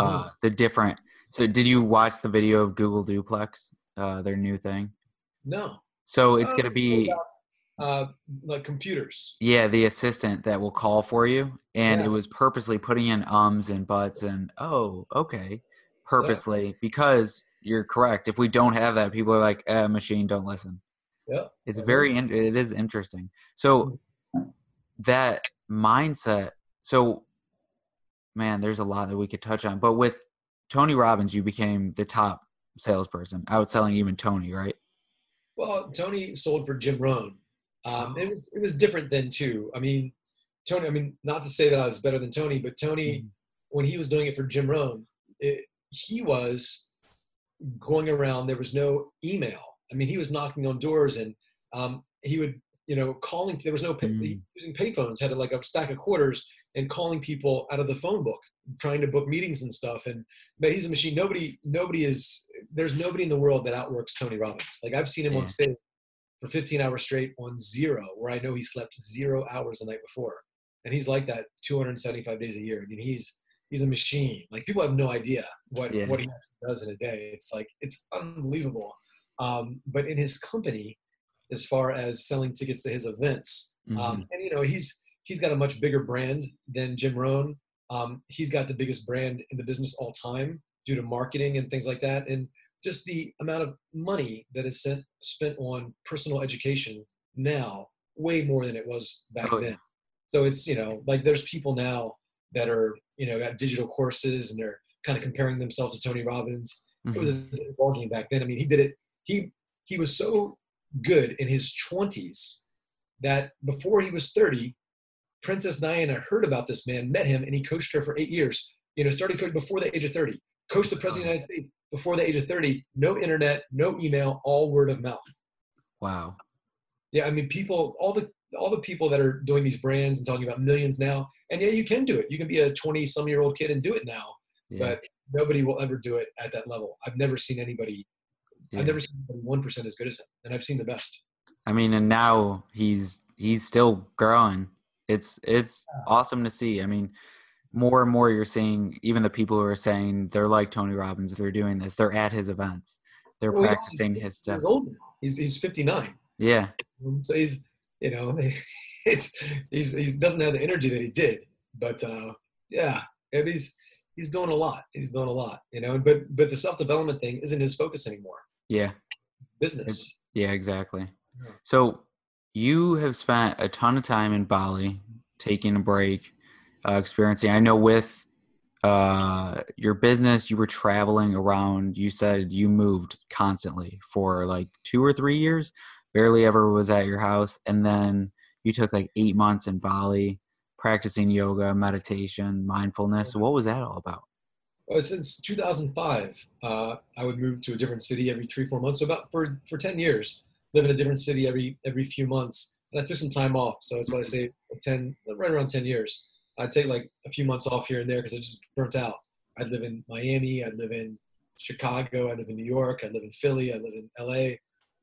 uh, the different. So did you watch the video of Google Duplex, uh, their new thing? no, So it's Oh, gonna be uh, like computers. yeah the assistant that will call for you, and Yeah. it was purposely putting in ums and buts and oh okay, purposely because you're correct. If we don't have that, people are like, eh, machine, don't listen. Yeah, It's very in- it is interesting. So that mindset. So man, there's a lot that we could touch on. But with Tony Robbins, you became the top salesperson, outselling even Tony, right? Well, Tony sold for Jim Rohn. Um, it was it was different then too. I mean, Tony. I mean, not to say that I was better than Tony, but Tony, Mhm. when he was doing it for Jim Rohn, it, he was going around. There was no email. I mean, he was knocking on doors and um, he would, you know, calling. There was no pay, Mm. using payphones. Had like a stack of quarters and calling people out of the phone book, trying to book meetings and stuff. And but he's a machine. Nobody, nobody is. There's nobody in the world that outworks Tony Robbins. Like I've seen him Yeah. on stage for 15 hours straight on zero, where I know he slept zero hours the night before, and he's like that 275 days a year. I mean, he's he's a machine. Like people have no idea what Yeah. what he does in a day. It's like it's unbelievable. Um, but in his company, as far as selling tickets to his events, Mhm. um, and you know he's he's got a much bigger brand than Jim Rohn. Um, he's got the biggest brand in the business all time due to marketing and things like that, and just the amount of money that is sent, spent on personal education now, way more than it was back Oh, yeah. then. So it's you know like there's people now that are you know got digital courses and they're kind of comparing themselves to Tony Robbins. It was a Mhm. different ballgame back then. I mean, he did it. He he was so good in his twenties that before he was thirty, Princess Diana heard about this man, met him, and he coached her for eight years. You know, started coaching before the age of thirty. Coached the president of the United States before the age of thirty. No internet, no email, all word of mouth. wow. Yeah, I mean, people, all the all the people that are doing these brands and talking about millions now, and yeah, you can do it. You can be a twenty some year old kid and do it now, Yeah. but nobody will ever do it at that level. I've never seen anybody. Yeah. I've never seen one percent as good as him, and I've seen the best. I mean, and now he's he's still growing. It's it's awesome to see. I mean, more and more you're seeing even the people who are saying they're like Tony Robbins, they're doing this, they're at his events, they're Well, he's practicing his He's old. He's he's fifty nine. Yeah, So he's, you know, it's he's he doesn't have the energy that he did. But uh, yeah, and he's he's doing a lot. He's doing a lot, you know. But but the self development thing isn't his focus anymore. Yeah. Business. Yeah, exactly. Yeah. So you have spent a ton of time in Bali, taking a break, uh, experiencing. I know with uh, your business, you were traveling around. You said you moved constantly for like two or three years. Barely ever was at your house, and then you took like eight months in Bali, practicing yoga, meditation, mindfulness. What was that all about? Well, since 2005, uh, I would move to a different city every three, four months. So about for for 10 years, live in a different city every every few months. And I took some time off, so that's why I say 10, right around 10 years. I'd take like a few months off here and there because I just burnt out. I'd live in Miami, I'd live in Chicago, I live in New York, I live in Philly, I live in LA,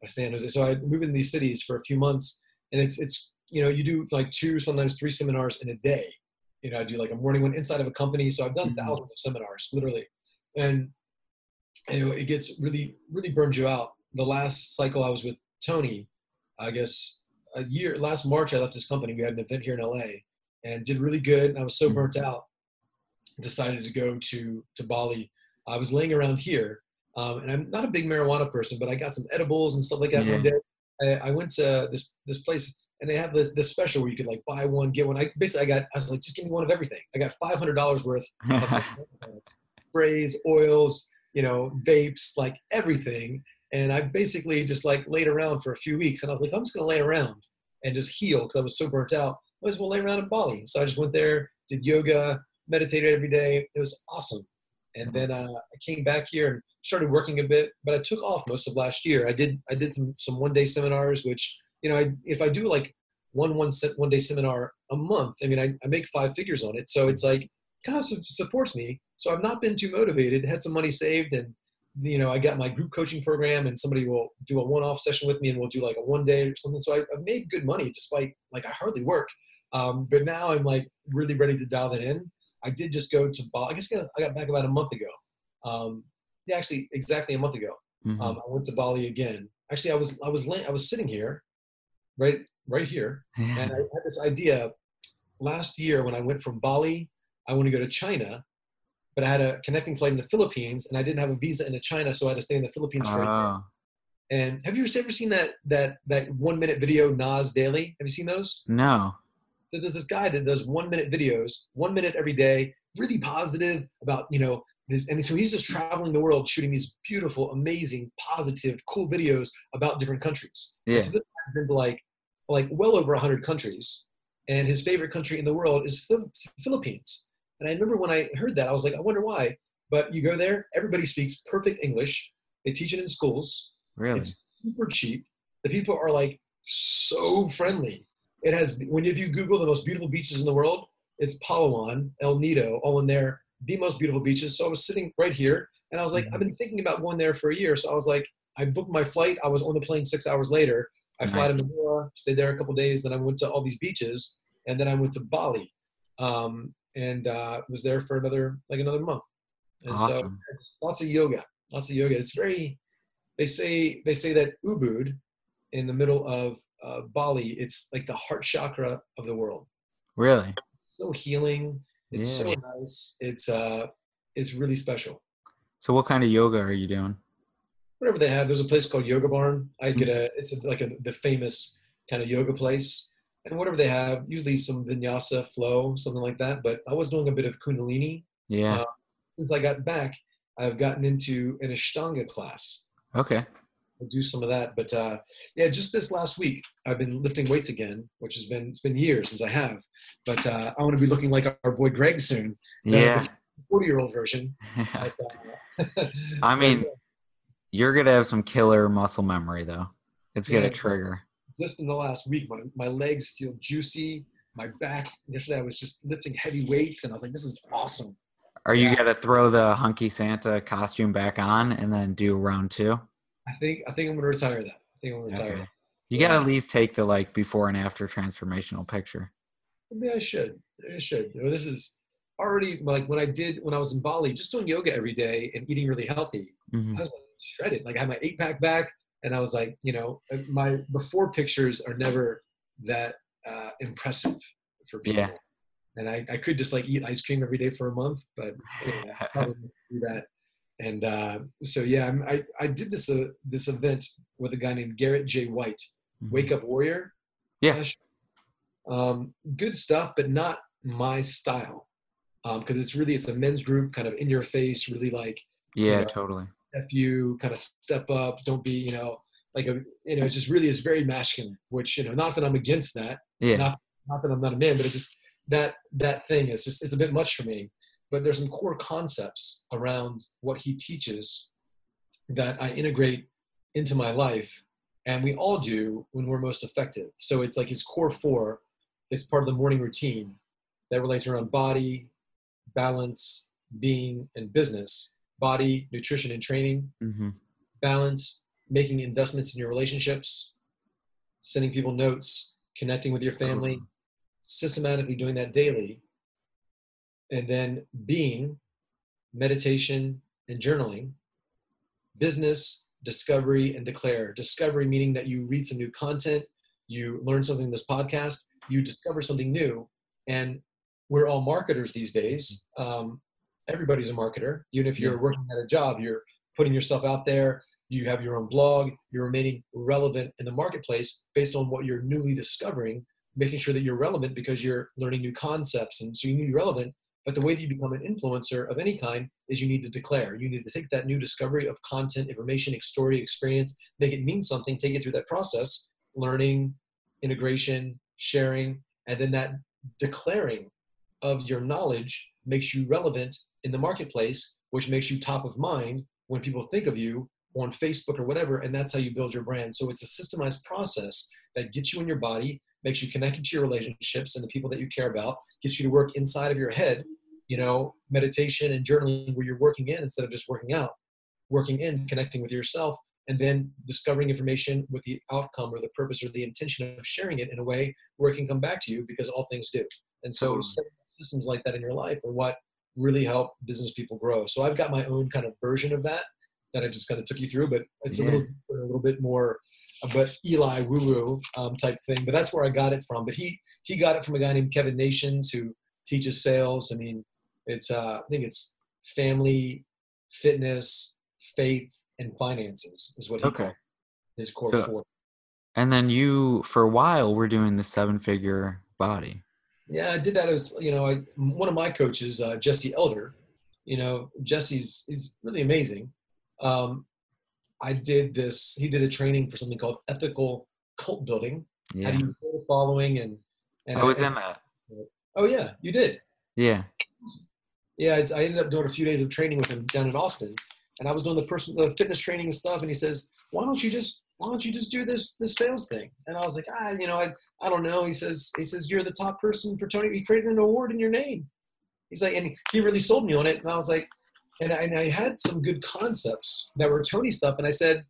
San Jose. So I'd move in these cities for a few months, and it's it's you know you do like two, sometimes three seminars in a day. You know, I do like a morning one inside of a company. So I've done Mhm. thousands of seminars, literally, and you know it gets really really burns you out. The last cycle I was with Tony, I guess a year last March I left his company. We had an event here in LA and did really good. And I was so Mhm. burnt out, decided to go to to Bali. I was laying around here, um, and I'm not a big marijuana person, but I got some edibles and stuff like that Yeah. one day. I, I went to this this place, and they have this, this special where you could like buy one get one. I basically I got I was like just give me one of everything. I got five hundred dollars worth of sprays, oils, you know, vapes, like everything. And I basically just like laid around for a few weeks, and I was like, I'm just gonna lay around and just heal because I was so burnt out. I was well lay around in Bali, so I just went there, did yoga, meditated every day. It was awesome. And then uh, I came back here and started working a bit, but I took off most of last year. I did I did some some one day seminars, which you know I, if I do like one one se- one day seminar a month, I mean I, I make five figures on it, so it's like kind of supports me. So I've not been too motivated. Had some money saved, and you know I got my group coaching program, and somebody will do a one off session with me, and we'll do like a one day or something. So I, I've made good money despite like I hardly work. Um, but now I'm like really ready to dial that in. I did just go to Bali. I guess I got, back about a month ago. Um, yeah, actually, exactly a month ago. Mhm. Um, I went to Bali again. Actually, I was I was I was sitting here, right right here, Yeah. and I had this idea last year when I went from Bali. I want to go to China, but I had a connecting flight in the Philippines, and I didn't have a visa into China, so I had to stay in the Philippines for. a year. Oh, And have you ever seen that that that one minute video Nas Daily? Have you seen those? no. So there's this guy that does one minute videos, one minute every day, really positive about, you know, this, and so he's just traveling the world shooting these beautiful, amazing, positive, cool videos about different countries. And Yeah. So this guy's been to like, like well over 100 countries. And his favorite country in the world is the Philippines. And I remember when I heard that, I was like, I wonder why. But you go there, everybody speaks perfect English. They teach it in schools Really? it's super cheap. The people are like so friendly. It has when if you Google the most beautiful beaches in the world, it's Palawan, El Nido, all in there, the most beautiful beaches. So I was sitting right here, and I was like, Mhm. I've been thinking about going there for a year. So I was like, I booked my flight. I was on the plane six hours later. I fly to Nice. Manila, stayed there a couple days. Then I went to all these beaches, and then I went to Bali, um, and uh, was there for another like another month. And so Awesome. lots of yoga, lots of yoga. It's very. They say they say that Ubud, in the middle of uh, Bali, it's like the heart chakra of the world. Really? So healing. It's so nice. It's uh, it's really special. So what kind of yoga are you doing? Whatever they have, there's a place called Yoga Barn. I get a. It's a, like a, the famous kind of yoga place, and whatever they have, usually some vinyasa flow, something like that. But I was doing a bit of Kundalini. Yeah. Uh, Since I got back, I've gotten into an Ashtanga class. okay. I'll do some of that. But uh, yeah, just this last week, I've been lifting weights again, which has been it's been years since I have. But uh, I want to be looking like our boy Greg soon, Yeah. forty year old version. But, uh, I mean, you're gonna have some killer muscle memory though. It's gonna trigger. just in the last week, my my legs feel juicy. My back. Yesterday, I was just lifting heavy weights, and I was like, "This is awesome." Are you Yeah. gonna throw the hunky Santa costume back on and then do round two? I think I think I'm gonna retire that. I think I'm gonna retire Okay. that. You gotta at least take the like before and after transformational picture. Maybe I should. Maybe I should. You know, this is already like when I did when I was in Bali, just doing yoga every day and eating really healthy. Mhm. I was like shredded. Like I had my eight pack back, and I was like, you know, my before pictures are never that uh, impressive for people. Yeah. And I, I could just like eat ice cream every day for a month, but anyway, I probably wouldn't do that. And uh, so yeah, I I did this uh, this event with a guy named Garrett J. White, Wake Up Warrior. Yeah. Um, good stuff, but not my style. Because it's really it's a men's group, kind of in your face, really like Yeah, Yeah. totally. if you kind of step up, don't be you know like a you know it just really is very masculine. Which you know not that I'm against that, Yeah. not not that I'm not a man, but it just that that thing is just it's a bit much for me. But there's some core concepts around what he teaches that I integrate into my life, and we all do when we're most effective. So it's like his core four. It's part of the morning routine that relates around body, balance, being, and business. Body, nutrition, and training hmm balance, making investments in your relationships, sending people notes, connecting with your family, systematically doing that daily, and then being, meditation, and journaling, business, discovery, and declare. Discovery meaning that you read some new content, you learn something in this podcast, you discover something new, and we're all marketers these days. Um, everybody's a marketer. Even if you're working at a job, you're putting yourself out there. You have your own blog. You're remaining relevant in the marketplace based on what you're newly discovering, making sure that you're relevant because you're learning new concepts. And so you need to be relevant. But the way that you become an influencer of any kind is you need to declare. You need to take that new discovery of content, information, story, experience, make it mean something, take it through that process, learning, integration, sharing, and then that declaring of your knowledge makes you relevant in the marketplace, which makes you top of mind when people think of you on Facebook or whatever, and that's how you build your brand. So it's a systemized process that gets you in your body, makes you connected to your relationships and the people that you care about, gets you to work inside of your head, you know, meditation and journaling where you're working in instead of just working out, working in, connecting with yourself, and then discovering information with the outcome or the purpose or the intention of sharing it in a way where it can come back to you because all things do. And so systems like that in your life are what really help business people grow. So I've got my own kind of version of that that I just kind of took you through, but it's a little a little bit more, but Eli woo woo um, type thing. But that's where I got it from. But he he got it from a guy named Kevin Nations who teaches sales. I mean, it's uh, I think it's family, fitness, faith, and finances is what he Okay. called his core So- four. And then you, for a while, were doing the seven figure body. Yeah, I did that as you know, I, one of my coaches, uh, Jesse Elder. You know, Jesse's he's really amazing. Um, I did this. He did a training for something called ethical cult building. Yeah. How Yeah. do you build a following? And, and I was and- in that. Oh yeah, you did. Yeah. Yeah, it's, I ended up doing a few days of training with him down in Austin, and I was doing the person the fitness training and stuff. And he says, "Why don't you just Why don't you just do this this sales thing?" And I was like, "Ah, you know, I I don't know." He says, "He says you're the top person for Tony. He created an award in your name." He's like, and he really sold me on it, and I was like, and I, and I had some good concepts that were Tony stuff, and I said,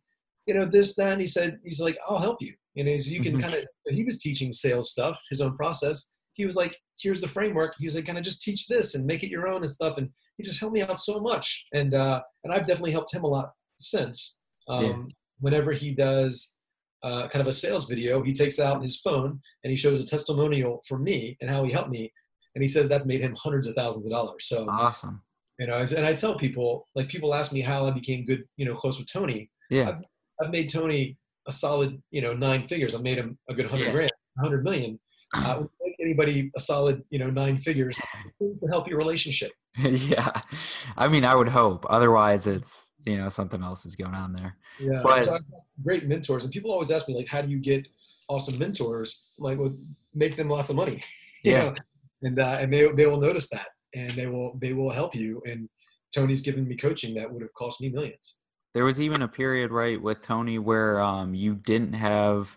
you know, this that. And he said, he's like, "I'll help you." And he's you can Mhm. kind of he was teaching sales stuff, his own process. He was like, here's the framework. He's like, kind of just teach this and make it your own and stuff. And he just helped me out so much. And uh, and I've definitely helped him a lot since. Um, Yeah. Whenever he does uh, kind of a sales video, he takes out his phone and he shows a testimonial for me and how he helped me. And he says that's made him hundreds of thousands of dollars. So Awesome. You know, and I tell people like people ask me how I became good, you know, close with Tony. Yeah. I've made Tony a solid, you know, nine figures. I've made him a good hundred Yeah. grand, hundred million. Uh, make anybody a solid, you know, nine figures, it's to help your relationship. yeah. I mean, I would hope. Otherwise, it's, you know, something else is going on there. Yeah. But- so I've got great mentors, and people always ask me like, how do you get awesome mentors? I'm like, well, make them lots of money. you Yeah. know? And uh, and they they will notice that, and they will they will help you. And Tony's given me coaching that would have cost me millions. There was even a period, right, with Tony where um, you didn't have,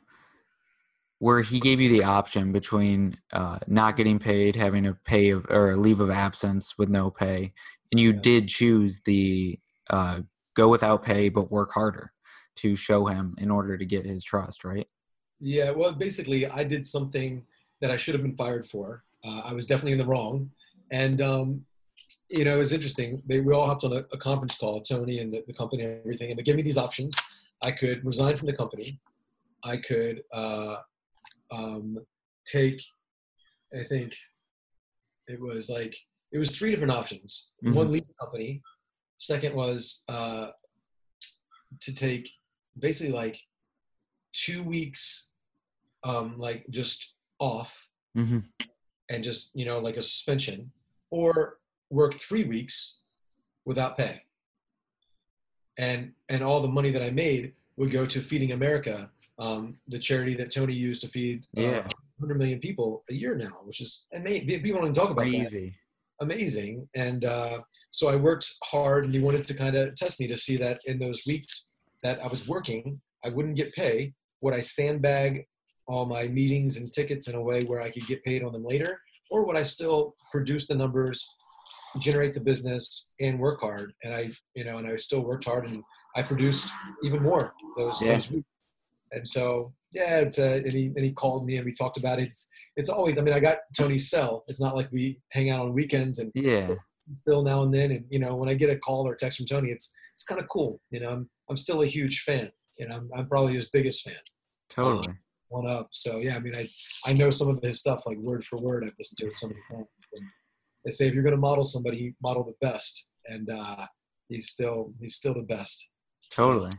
where he gave you the option between uh, not getting paid, having a pay of, or a leave of absence with no pay, and you Yeah. did choose the uh, go without pay but work harder to show him in order to get his trust, right? Yeah, well, basically, I did something that I should have been fired for. Uh, I was definitely in the wrong, and um, you know, it was interesting. They we all hopped on a, a conference call, Tony and the, the company and everything, and they gave me these options. I could resign from the company. I could uh, um, take, I think it was like, it was three different options. Mhm. One, leave the company. Second was uh, to take basically like two weeks, um, like just off hmm and just, you know, like a suspension, or work three weeks without pay. And, and all the money that I made would go to Feeding America, um, the charity that Tony used to feed uh, Yeah. 100 million people a year now, which is amazing. People don't even talk about that Crazy. amazing. And uh, so I worked hard, and he wanted to kind of test me to see that in those weeks that I was working, I wouldn't get pay. Would I sandbag all my meetings and tickets in a way where I could get paid on them later, or would I still produce the numbers, generate the business, and work hard? And I, you know, and I still worked hard, and I produced even more those, Yeah. those weeks. And so, yeah, it's uh, and he and he called me and we talked about it. It's, it's always, I mean, I got Tony's cell. It's not like we hang out on weekends and Yeah. still now and then. And you know, when I get a call or text from Tony, it's it's kind of cool. You know, I'm I'm still a huge fan. You know, I'm, I'm probably his biggest fan. Totally. One up. So yeah, I mean, I I know some of his stuff like word for word. I've listened to it so many times. And they say if you're going to model somebody, model the best. And uh, he's still he's still the best. Totally.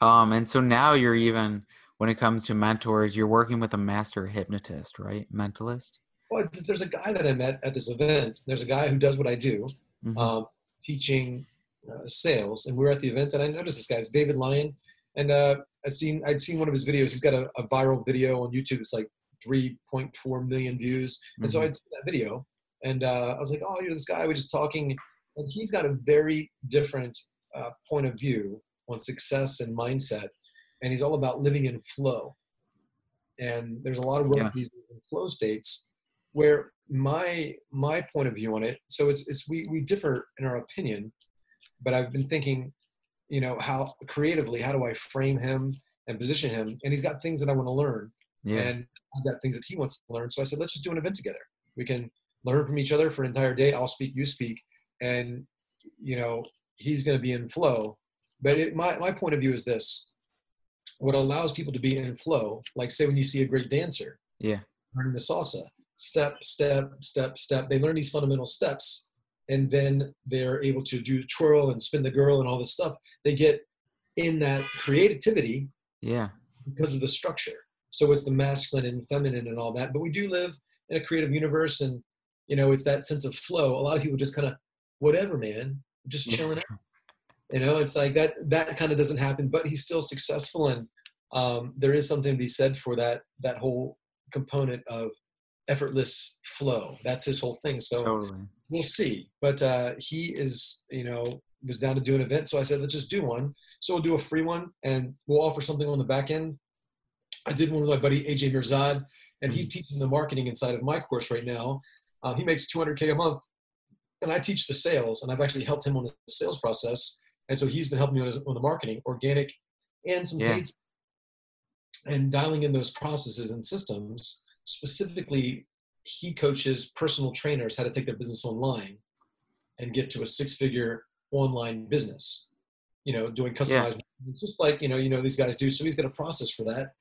Um, and so now you're even when it comes to mentors, you're working with a master hypnotist, right? Mentalist. Well, there's a guy that I met at this event. There's a guy who does what I do, Mhm. um, teaching uh, sales, and we we're at the event, and I noticed this guy is David Lyon, and uh, I'd seen I'd seen one of his videos. He's got a, a viral video on YouTube. It's like 3.4 million views, and so Mhm. I'd seen that video, and uh, I was like, oh, you're this guy. We're just talking, and he's got a very different uh, point of view on success and mindset, and he's all about living in flow. And there's a lot of work Yeah. these in flow states where my my point of view on it so it's it's we we differ in our opinion but i've been thinking you know how creatively how do i frame him and position him? And he's got things that i want to learn. Yeah. and i've got things that he wants to learn. So i said let's just do an event together. We can learn from each other for an entire day. I'll speak you speak. And you know he's going to be in flow. But it, my, my point of view is this. What allows people to be in flow like say when you see a great dancer yeah. learning the salsa step step step step. They learn these fundamental steps and then they're able to do twirl and spin the girl and all this stuff they get in that creativity Yeah. because of the structure so it's the masculine and feminine and all that but we do live in a creative universe and you know it's that sense of flow a lot of people just kind of whatever man just Yeah. chilling out you know it's like that that kind of doesn't happen but he's still successful and um, there is something to be said for that that whole component of effortless flow that's his whole thing so Totally. we'll see. But uh, he is, you know, was down to do an event, so I said, let's just do one. So we'll do a free one, and we'll offer something on the back end. I did one with my buddy AJ Mirzad, and he's teaching the marketing inside of my course right now. Um, he makes 200k a month, and I teach the sales, and I've actually helped him on the sales process. And so he's been helping me on, his, on the marketing, organic, and some Yeah. paid, and dialing in those processes and systems. Specifically, he coaches personal trainers how to take their business online and get to a six-figure online business. You know, doing customized. It's just like you know, you know these guys do. So he's got a process for that,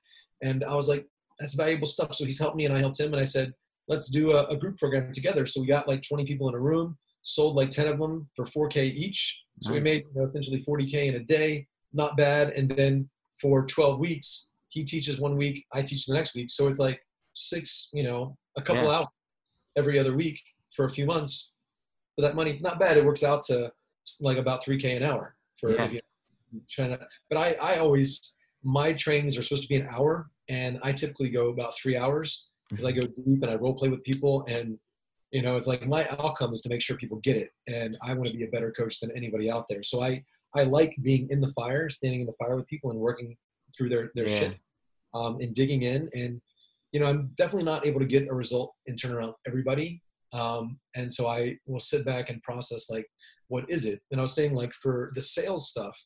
and I was like, that's valuable stuff. So he's helped me, and I helped him, and I said, let's do a, a group program together. So we got like 20 people in a room, sold like 10 of them for 4K each. So we made you know, essentially 40K in a day, not bad. And then for 12 weeks, he teaches one week, I teach the next week. So it's like six, you know, a couple Yeah. hours every other week for a few months for that money. Not bad. It works out to like about 3K an hour for Yeah. if you trying to, but I, I always, my trainings are supposed to be an hour and I typically go about three hours because I go deep and I role play with people and you know it's like my outcome is to make sure people get it and I want to be a better coach than anybody out there. So I I like being in the fire, standing in the fire with people and working through their their Yeah. shit um, and digging in and you know I'm definitely not able to get a result and turn around everybody. Um, and so I will sit back and process like what is it? And I was saying like for the sales stuff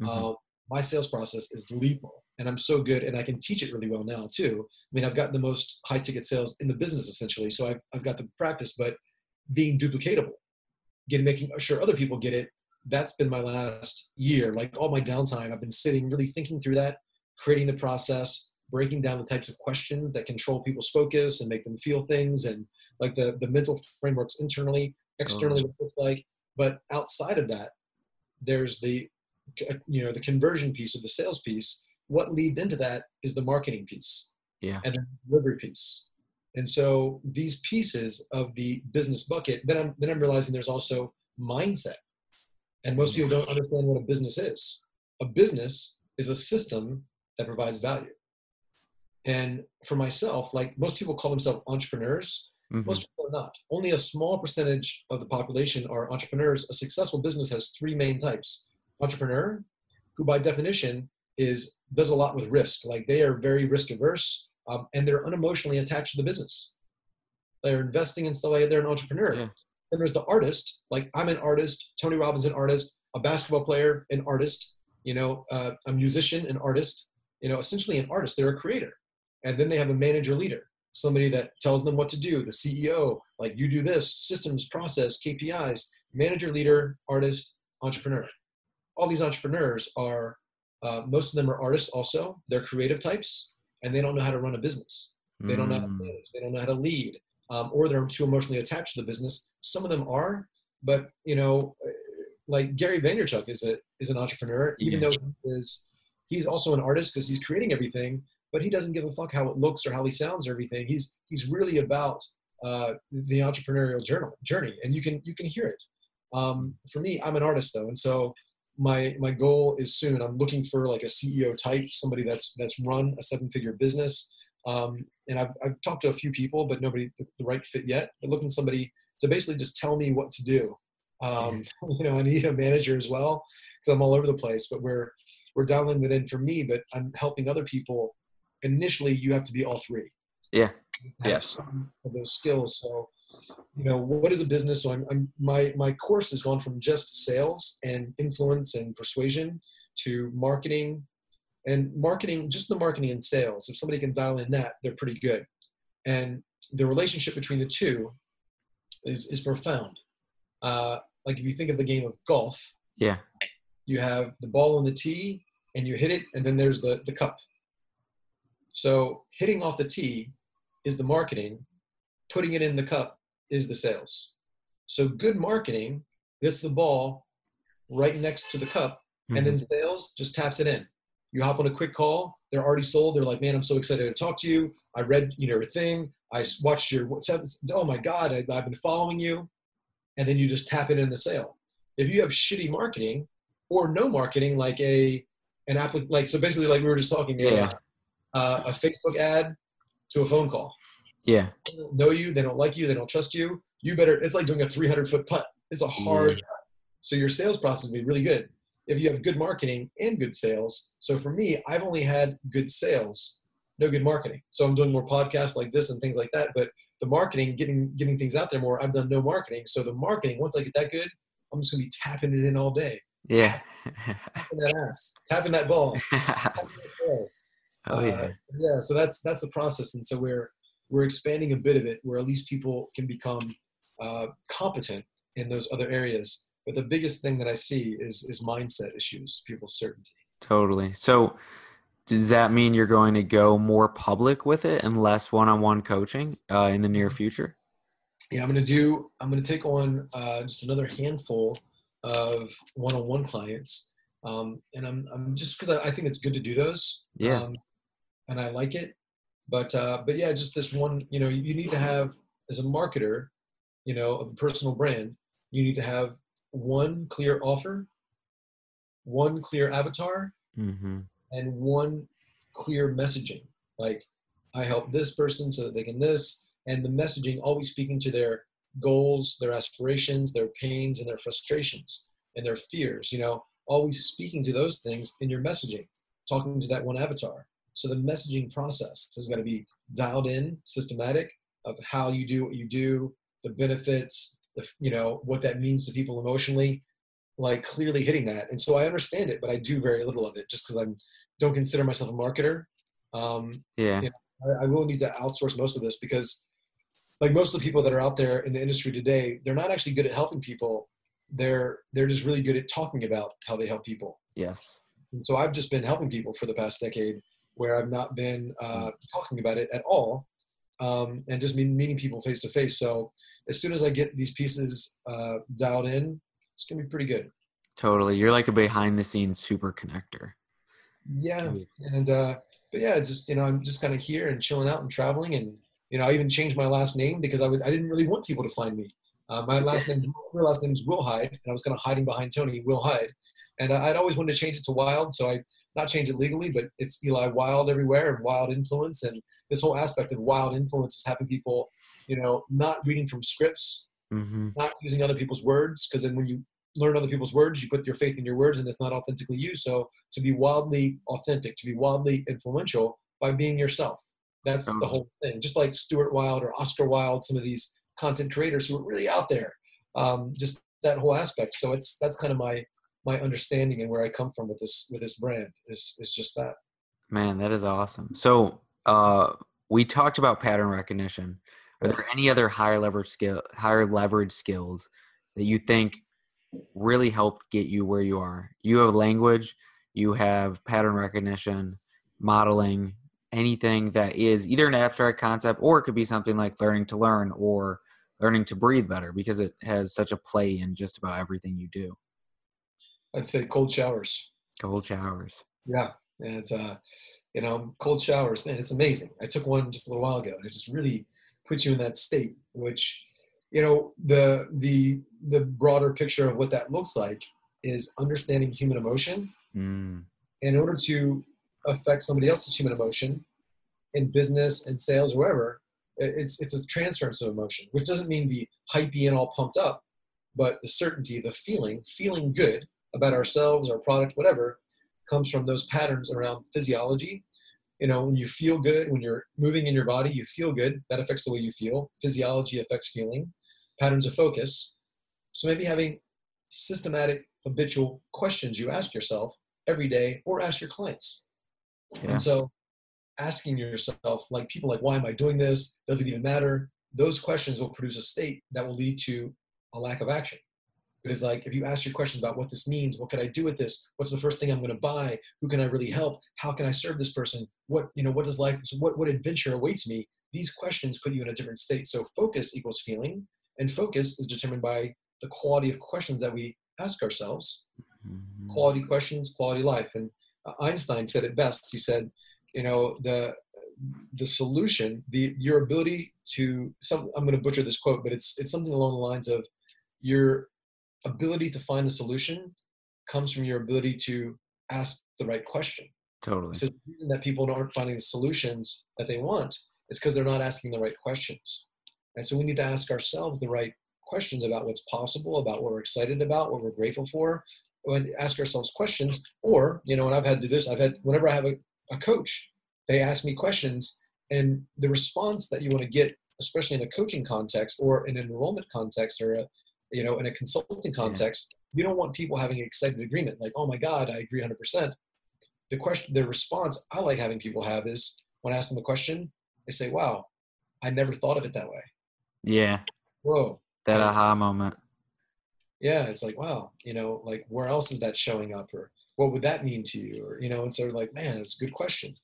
Mhm. uh, my sales process is lethal and i'm so good and i can teach it really well now too. I mean i've gotten the most high ticket sales in the business essentially so i've, I've got the practice but being duplicatable getting making sure other people get it that's been my last year. Like all my downtime i've been sitting really thinking through that creating the process breaking down the types of questions that control people's focus and make them feel things and like the the mental frameworks internally externally mm. what it looks like. But outside of that there's the uh, you know the conversion piece or the sales piece. What leads into that is the marketing piece Yeah. and the delivery piece. And so these pieces of the business bucket then i'm then i'm realizing there's also mindset. And most people mm. don't understand what a business is. A business is a system that provides value and for myself like most people call themselves entrepreneurs Mhm. most people are not. Only a small percentage of the population are entrepreneurs. A successful business has three main types. Entrepreneur, who by definition is does a lot with risk. Like they are very risk averse um, and they're unemotionally attached to the business. They're investing in stuff like. They're an entrepreneur. Yeah. Then there's the artist. Like I'm an artist. Tony Robbins, an artist. A basketball player, an artist. You know, uh, a musician, an artist. You know, essentially an artist. They're a creator. And then they have a manager leader somebody that tells them what to do, the CEO, like you do this, systems, process, KPIs, manager, leader, artist, entrepreneur. All these entrepreneurs are, uh, most of them are artists also. They're creative types and they don't know how to run a business. They don't know how to Mm. manage. They don't know how to lead, um, or they're too emotionally attached to the business. Some of them are, but you know, uh, like Gary Vaynerchuk is a is an entrepreneur, even Yeah. though he is he's also an artist because he's creating everything but he doesn't give a fuck how it looks or how he sounds or everything. He's he's really about uh, the entrepreneurial journal journey, and you can you can hear it. Um, for me, I'm an artist though, and so my my goal is soon. I'm looking for like a CEO type, somebody that's that's run a seven figure business. Um, and I've I've talked to a few people, but nobody the right fit yet. I'm looking somebody to basically just tell me what to do. Um, you know, I need a manager as well because I'm all over the place. But we're we're dialing it in for me, but I'm helping other people initially you have to be all three. Yeah. Yes. of those skills. So you know what is a business? So I'm, I'm my my course has gone from just sales and influence and persuasion to marketing. And marketing just the marketing and sales if somebody can dial in that they're pretty good. And the relationship between the two is is profound. Uh, like if you think of the game of golf Yeah. you have the ball on the tee and you hit it and then there's the, the cup so hitting off the tee is the marketing putting it in the cup is the sales. So good marketing gets the ball right next to the cup and then mm-hmm. sales just taps it in. You hop on a quick call they're already sold they're like man i'm so excited to talk to you. I read you know your thing. I watched your whatsapp oh my god I, i've been following you. And then you just tap it in the sale. If you have shitty marketing or no marketing like a an app like so basically like we were just talking Yeah. Uh, uh, a facebook ad to a phone call. Yeah. they don't know you they don't like you they don't trust you. You better it's like doing a 300 foot putt. It's a hard Yeah. so your sales process will be really good. If you have good marketing and good sales so for me i've only had good sales no good marketing. So i'm doing more podcasts like this and things like that but the marketing getting getting things out there more i've done no marketing. So the marketing once i get that good i'm just going to be tapping it in all day. Yeah. tapping that ass. Tapping that ball. Tapping. Oh yeah. Uh, yeah so that's that's the process and so we're we're expanding a bit of it where at least people can become uh, competent in those other areas but the biggest thing that i see is is mindset issues people's certainty Totally. So does that mean you're going to go more public with it and less one-on-one coaching uh, in the near future? yeah i'm going to do i'm going to take on uh, just another handful of one-on-one clients um, and i'm, I'm just because I, I think it's good to do those Yeah. um, and i like it. But uh, but yeah just this one you know you need to have as a marketer you know of a personal brand you need to have one clear offer one clear avatar Mm-hmm. and one clear messaging. Like i help this person so that they can this and the messaging always speaking to their goals their aspirations their pains and their frustrations and their fears you know always speaking to those things in your messaging talking to that one avatar so the messaging process is going to be dialed in systematic of how you do what you do the benefits the, you know what that means to people emotionally like clearly hitting that and so i understand it but i do very little of it just because i'm don't consider myself a marketer um, Yeah. Yeah. I, I will need to outsource most of this because like most of the people that are out there in the industry today they're not actually good at helping people they're they're just really good at talking about how they help people Yes. and so i've just been helping people for the past decade where I've not been uh, talking about it at all, um, and just meeting people face to face. So as soon as I get these pieces uh, dialed in, it's gonna be pretty good. Totally. You're like a behind the scenes super connector. Yeah, and uh, but yeah, just you know I'm just kind of here and chilling out and traveling, and you know I even changed my last name because I was I didn't really want people to find me. Uh, my last name, my last name is Will Hyde, and I was kind of hiding behind Tony Will Hyde, and I'd always wanted to change it to Wilde, so I not change it legally, but it's Eli Wilde everywhere and Wilde Influence, and this whole aspect of Wilde Influence is having people, you know, not reading from scripts, Mm-hmm. not using other people's words, because then when you learn other people's words, you put your faith in your words, and it's not authentically you. So to be wildly authentic, to be wildly influential by being yourself. That's the whole thing. Just like Stuart Wilde or Oscar Wilde, some of these content creators who are really out there. Um, just that whole aspect. So it's that's kind of my my understanding and where I come from with this with this brand is is just that. Man, that is awesome. So, uh, we talked about pattern recognition. Are there any other higher leverage skill, higher leverage skills that you think really helped get you where you are? You have language, you have pattern recognition, modeling, anything that is either an abstract concept or it could be something like learning to learn or learning to breathe better because it has such a play in just about everything you do. I'd say cold showers. Cold showers. Yeah, and it's uh, you know, cold showers, man, it's amazing. I took one just a little while ago, and it just really puts you in that state. Which, you know, the the the broader picture of what that looks like is understanding human emotion. Mm, In order to affect somebody else's human emotion in business and sales or wherever, it's it's a transference of emotion, which doesn't mean be hypey and all pumped up, but the certainty, the feeling, feeling good about ourselves, our product, whatever, comes from those patterns around physiology. You know, when you feel good, when you're moving in your body, you feel good. That affects the way you feel. Physiology affects feeling. Patterns of focus. So maybe having systematic, habitual questions you ask yourself every day or ask your clients. Yeah. And so asking yourself, like people like, why am I doing this? Does it even matter? Those questions will produce a state that will lead to a lack of action. Because like if you ask your questions about what this means, what can I do with this? What's the first thing I'm going to buy? Who can I really help? How can I serve this person? What you know? What does life? What what adventure awaits me? These questions put you in a different state. So focus equals feeling, and focus is determined by the quality of questions that we ask ourselves mhm. quality questions, quality life. And uh, Einstein said it best. He said, you know, the the solution, the your ability to some I'm going to butcher this quote, but it's it's something along the lines of your ability to find the solution comes from your ability to ask the right question. Totally. So the reason that people aren't finding the solutions that they want is because they're not asking the right questions. And so we need to ask ourselves the right questions about what's possible, about what we're excited about, what we're grateful for. And ask ourselves questions, or you know, and I've had to do this. I've had whenever I have a, a coach, they ask me questions, and the response that you want to get, especially in a coaching context or an enrollment context, or a, you know, in a consulting context, you don't want people having an excited agreement, like, "Oh my God, I agree 100 percent." The question, the response I like having people have is when I ask them the question, they say, "Wow, I never thought of it that way." Yeah. Whoa, That Yeah. aha moment. yeah, it's like, wow, you know, like where else is that showing up, or what would that mean to you, or you know, and so like, man, it's a good question,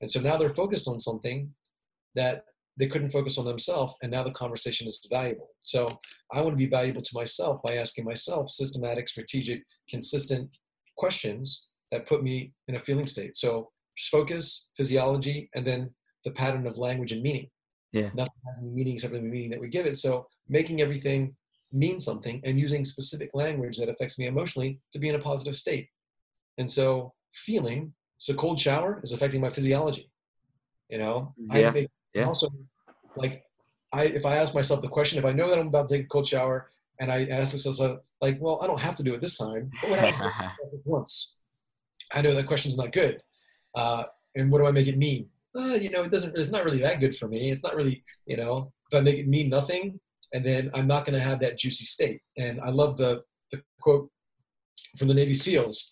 and so now they're focused on something that they couldn't focus on themselves, and now the conversation is valuable. So I want to be valuable to myself by asking myself systematic, strategic, consistent questions that put me in a feeling state. So focus, physiology, and then the pattern of language and meaning. Yeah. Nothing has any meaning except for the meaning that we give it. So making everything mean something and using specific language that affects me emotionally to be in a positive state. And so feeling, so cold shower is affecting my physiology. You know, Yeah, I make yeah. also like I if I ask myself the question, if I know that I'm about to take a cold shower and I ask myself like, well, I don't have to do it this time. But what I once? I know that question's not good. Uh, and what do I make it mean? Uh, you know, it doesn't. It's not really that good for me. It's not really, you know, if I make it mean nothing, and then I'm not going to have that juicy state. And I love the the quote from the Navy SEALs: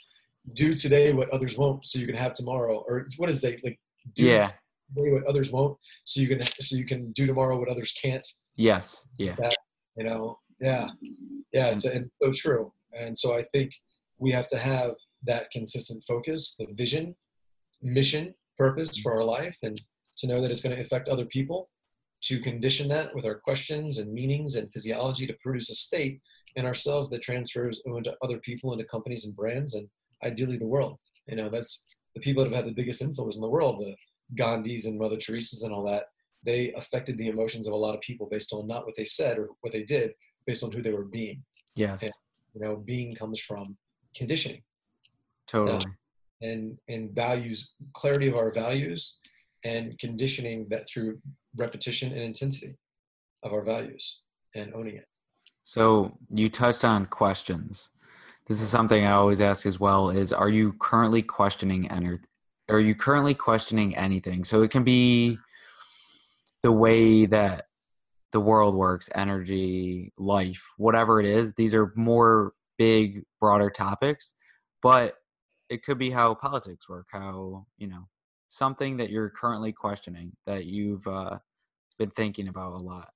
"Do today what others won't, so you can have tomorrow." Or what is they like? Do Yeah. Today what others won't, so you can so you can do tomorrow what others can't. Yes. Yeah. You know, yeah, yeah, so, and so true. And so I think we have to have that consistent focus, the vision, mission, purpose for our life and to know that it's going to affect other people, to condition that with our questions and meanings and physiology to produce a state in ourselves that transfers into other people, into companies and brands, and ideally the world. You know, that's the people that have had the biggest influence in the world, the Gandhis and Mother Teresa's and all that. They affected the emotions of a lot of people based on not what they said or what they did, based on who they were being. Yes. Yeah. You know, being comes from conditioning Totally. and and values clarity of our values and conditioning that through repetition and intensity of our values and owning it So you touched on questions. This is something I always ask as well is are you currently questioning ener- are you currently questioning anything? So it can be the way that the world works, energy, life, whatever it is. These are more big, broader topics, but it could be how politics work, how, you know, something that you're currently questioning that you've uh, been thinking about a lot.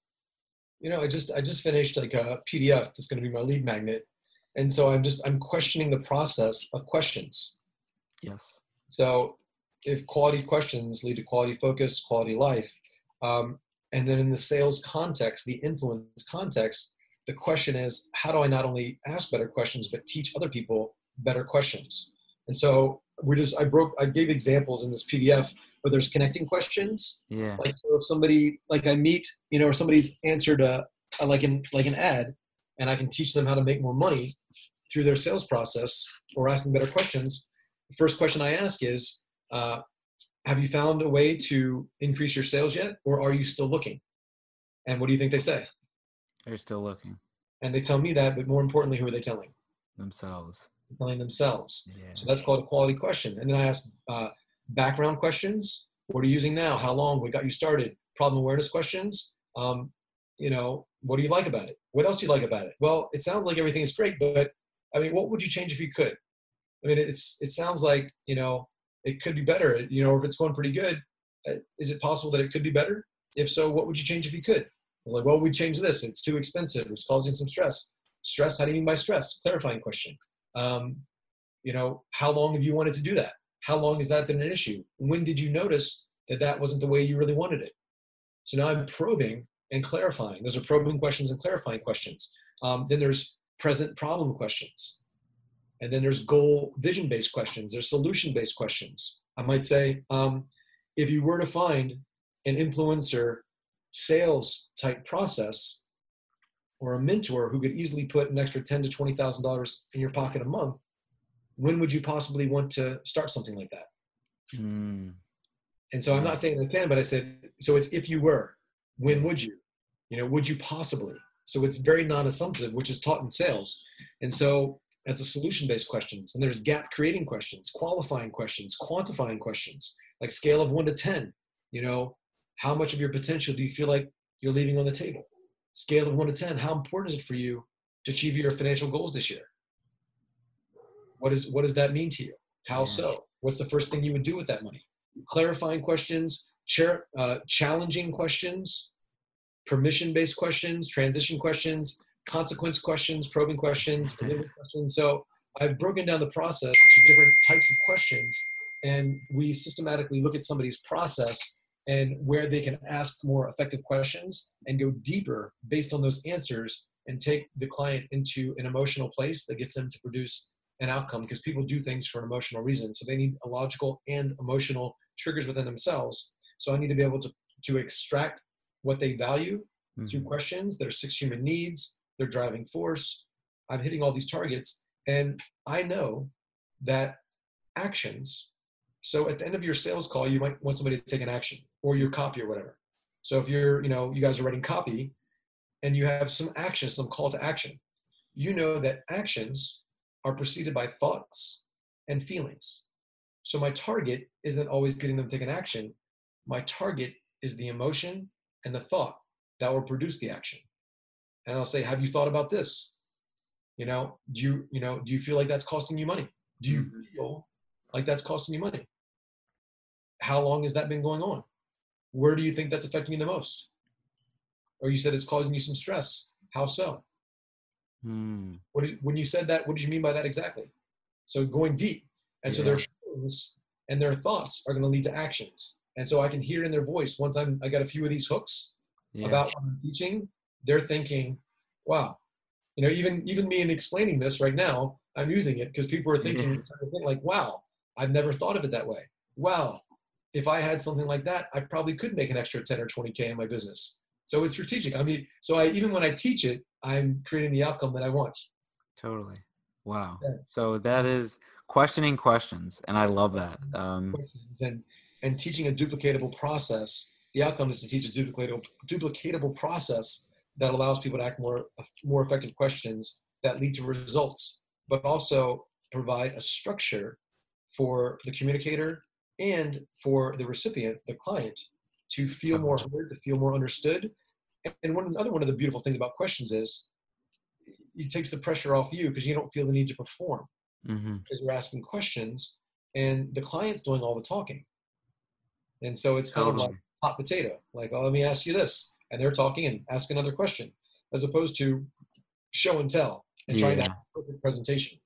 you know i just i just finished like a pdf that's going to be my lead magnet and so i'm just i'm questioning the process of questions Yes. So, if quality questions lead to quality focus, quality life, um, and then in the sales context, the influence context, the question is how do I not only ask better questions but teach other people better questions? And so we just I broke I gave examples in this PDF where there's connecting questions. Yeah. Like so if somebody like I meet you know or somebody's answered a, a like an like an ad, and I can teach them how to make more money through their sales process or asking better questions the first question I ask is, uh, have you found a way to increase your sales yet, or are you still looking? And what do you think they say? They're still looking And they tell me that, but more importantly, who are they telling? themselves. They're telling themselves. Yeah. So that's called a quality question. And then I ask uh, background questions. What are you using now? How long? What got you started? Problem awareness questions. Um, you know, what do you like about it? What else do you like about it? Well, it sounds like everything is great, but I mean, what would you change if you could? I mean, it's it sounds like you know it could be better. You know, if it's going pretty good, uh, is it possible that it could be better? If so, what would you change if you could? Like, well, we change this. It's too expensive. It's causing some stress. Stress. How do you mean by stress? Clarifying question. Um, you know, how long have you wanted to do that? How long has that been an issue? When did you notice that that wasn't the way you really wanted it? So now I'm probing and clarifying. Those are probing questions and clarifying questions. Um, then there's present problem questions. And then there's goal vision based questions. There's solution based questions. I might say, um, if you were to find an influencer sales type process or a mentor who could easily put an extra ten to twenty thousand dollars in your pocket a month, when would you possibly want to start something like that? Mm, And so I'm not saying they can, but I said, so it's if you were, when would you? You know, would you possibly? So it's very non-assumptive, which is taught in sales. And so that's a solution-based questions. And there's gap creating questions, qualifying questions, quantifying questions, like scale of one to 10. You know, how much of your potential do you feel like you're leaving on the table? Scale of one to 10, how important is it for you to achieve your financial goals this year? What is what does that mean to you? How so? What's the first thing you would do with that money? Clarifying questions, chair, uh, challenging questions, permission-based questions, transition questions, consequence questions, probing questions, questions. So I've broken down the process to different types of questions, and we systematically look at somebody's process and where they can ask more effective questions and go deeper based on those answers and take the client into an emotional place that gets them to produce an outcome because people do things for an emotional reason. So they need a logical and emotional triggers within themselves. So I need to be able to, to extract what they value through mhm. questions, are six human needs, their driving force. I'm hitting all these targets. And I know that actions, so at the end of your sales call, you might want somebody to take an action or your copy or whatever. So if you're, you know, you guys are writing copy and you have some action, some call to action, you know that actions are preceded by thoughts and feelings. So my target isn't always getting them to take an action. My target is the emotion and the thought that will produce the action. And I'll say, have you thought about this? You know, do you, you know, do you feel like that's costing you money? Do you feel like that's costing you money? How long has that been going on? Where do you think that's affecting you the most? Or you said it's causing you some stress. How so? Mm, What did, when you said that, what did you mean by that exactly? So going deep. And so there are Yeah. feelings and their thoughts are going to lead to actions. And so I can hear in their voice once I'm I got a few of these hooks Yeah. about what I'm teaching, they're thinking, wow, you know, even even me in explaining this right now, I'm using it because people are thinking, Yeah. starting to like, wow, I've never thought of it that way. Wow, if I had something like that, I probably could make an extra 10 or 20K in my business. So it's strategic. I mean, so I even when I teach it, I'm creating the outcome that I want. Totally. Wow. Yeah. So that is questioning questions, and I love that. Um, questions and and teaching a duplicatable process. The outcome is to teach a duplicatable duplicatable process that allows people to ask more more effective questions that lead to results, but also provide a structure for the communicator and for the recipient, the client, to feel more heard, to feel more understood. And one another one of the beautiful things about questions is it takes the pressure off you because you don't feel the need to perform mhm. because you're asking questions and the client's doing all the talking. And so it's kind of like hot potato. Like, oh, let me ask you this. And they're talking and ask another question, as opposed to show and tell and trying to have a presentation.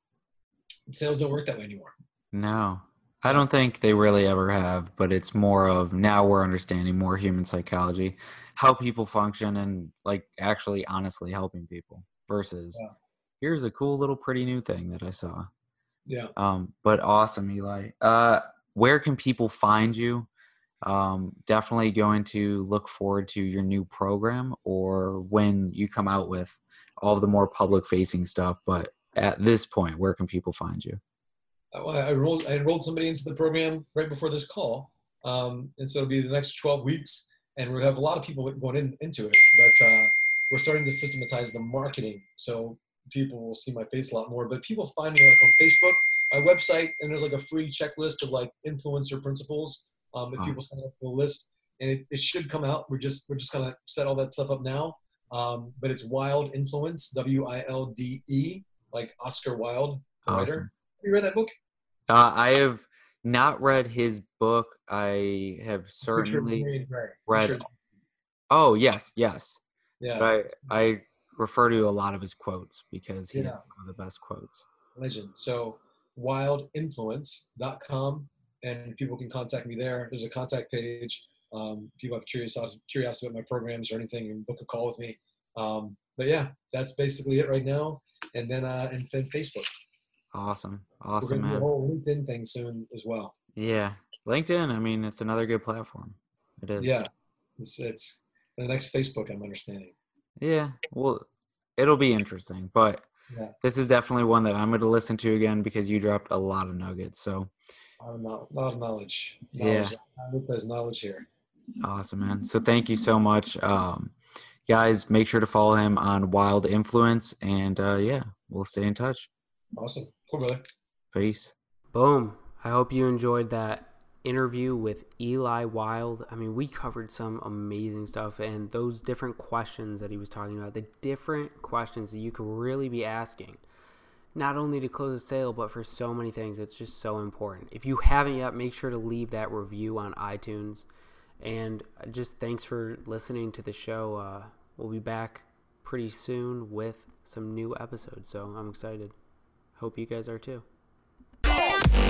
Sales don't work that way anymore. No, I don't think they really ever have, but it's more of now we're understanding more human psychology, how people function, and like actually honestly helping people versus Yeah. here's a cool little pretty new thing that I saw. Yeah. Um, but awesome, Eli. Uh, where can people find you? Um, definitely going to look forward to your new program or when you come out with all the more public facing stuff. But at this point, where can people find you? I, I enrolled I enrolled somebody into the program right before this call, um, and so it'll be the next 12 weeks, and we have a lot of people going in, into it. But uh, we're starting to systematize the marketing, so people will see my face a lot more. But people find me like on Facebook, my website, and there's like a free checklist of like influencer principles. Um, if people sign up for the list, and it, it should come out. We're just we're just gonna set all that stuff up now. Um, but it's Wilde Influence, W I L D E, like Oscar Wilde, the writer. Have you read that book? Uh, I have not read his book. I have certainly read. Picture of- Oh yes, yes. yeah, But I I refer to a lot of his quotes because he has Yeah. one of the best quotes. legend. So wildinfluence.com, and people can contact me there. There's a contact page. Um, people have curiosity, curiosity about my programs or anything, and book a call with me. Um, but yeah, that's basically it right now. And then uh, and then Facebook. Awesome, awesome. We're going to do a whole LinkedIn thing soon as well. Yeah, LinkedIn. I mean, it's another good platform. It is. Yeah, it's it's the next Facebook. I'm understanding. Yeah. Well, it'll be interesting, but Yeah. this is definitely one that I'm going to listen to again because you dropped a lot of nuggets. So A lot of, know- lot of knowledge. Yeah. I hope there's knowledge here. awesome, man. So thank you so much. Um, guys, make sure to follow him on Wilde Influence, and uh, yeah, we'll stay in touch. Awesome. Cool, brother. Peace. Boom. I hope you enjoyed that interview with Eli Wilde. I mean, we covered some amazing stuff and those different questions that he was talking about, the different questions that you could really be asking, not only to close a sale, but for so many things. It's just so important. If you haven't yet, make sure to leave that review on iTunes. And just thanks for listening to the show. Uh, we'll be back pretty soon with some new episodes. So I'm excited. Hope you guys are too.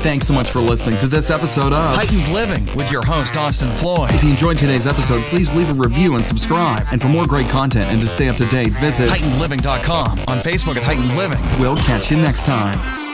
Thanks so much for listening to this episode of. Heightened Living with your host, Austin Floyd. If you enjoyed today's episode, please leave a review and subscribe. And for more great content and to stay up to date, visit. HeightenedLiving.com. On Facebook at Heightened Living. We'll catch you next time.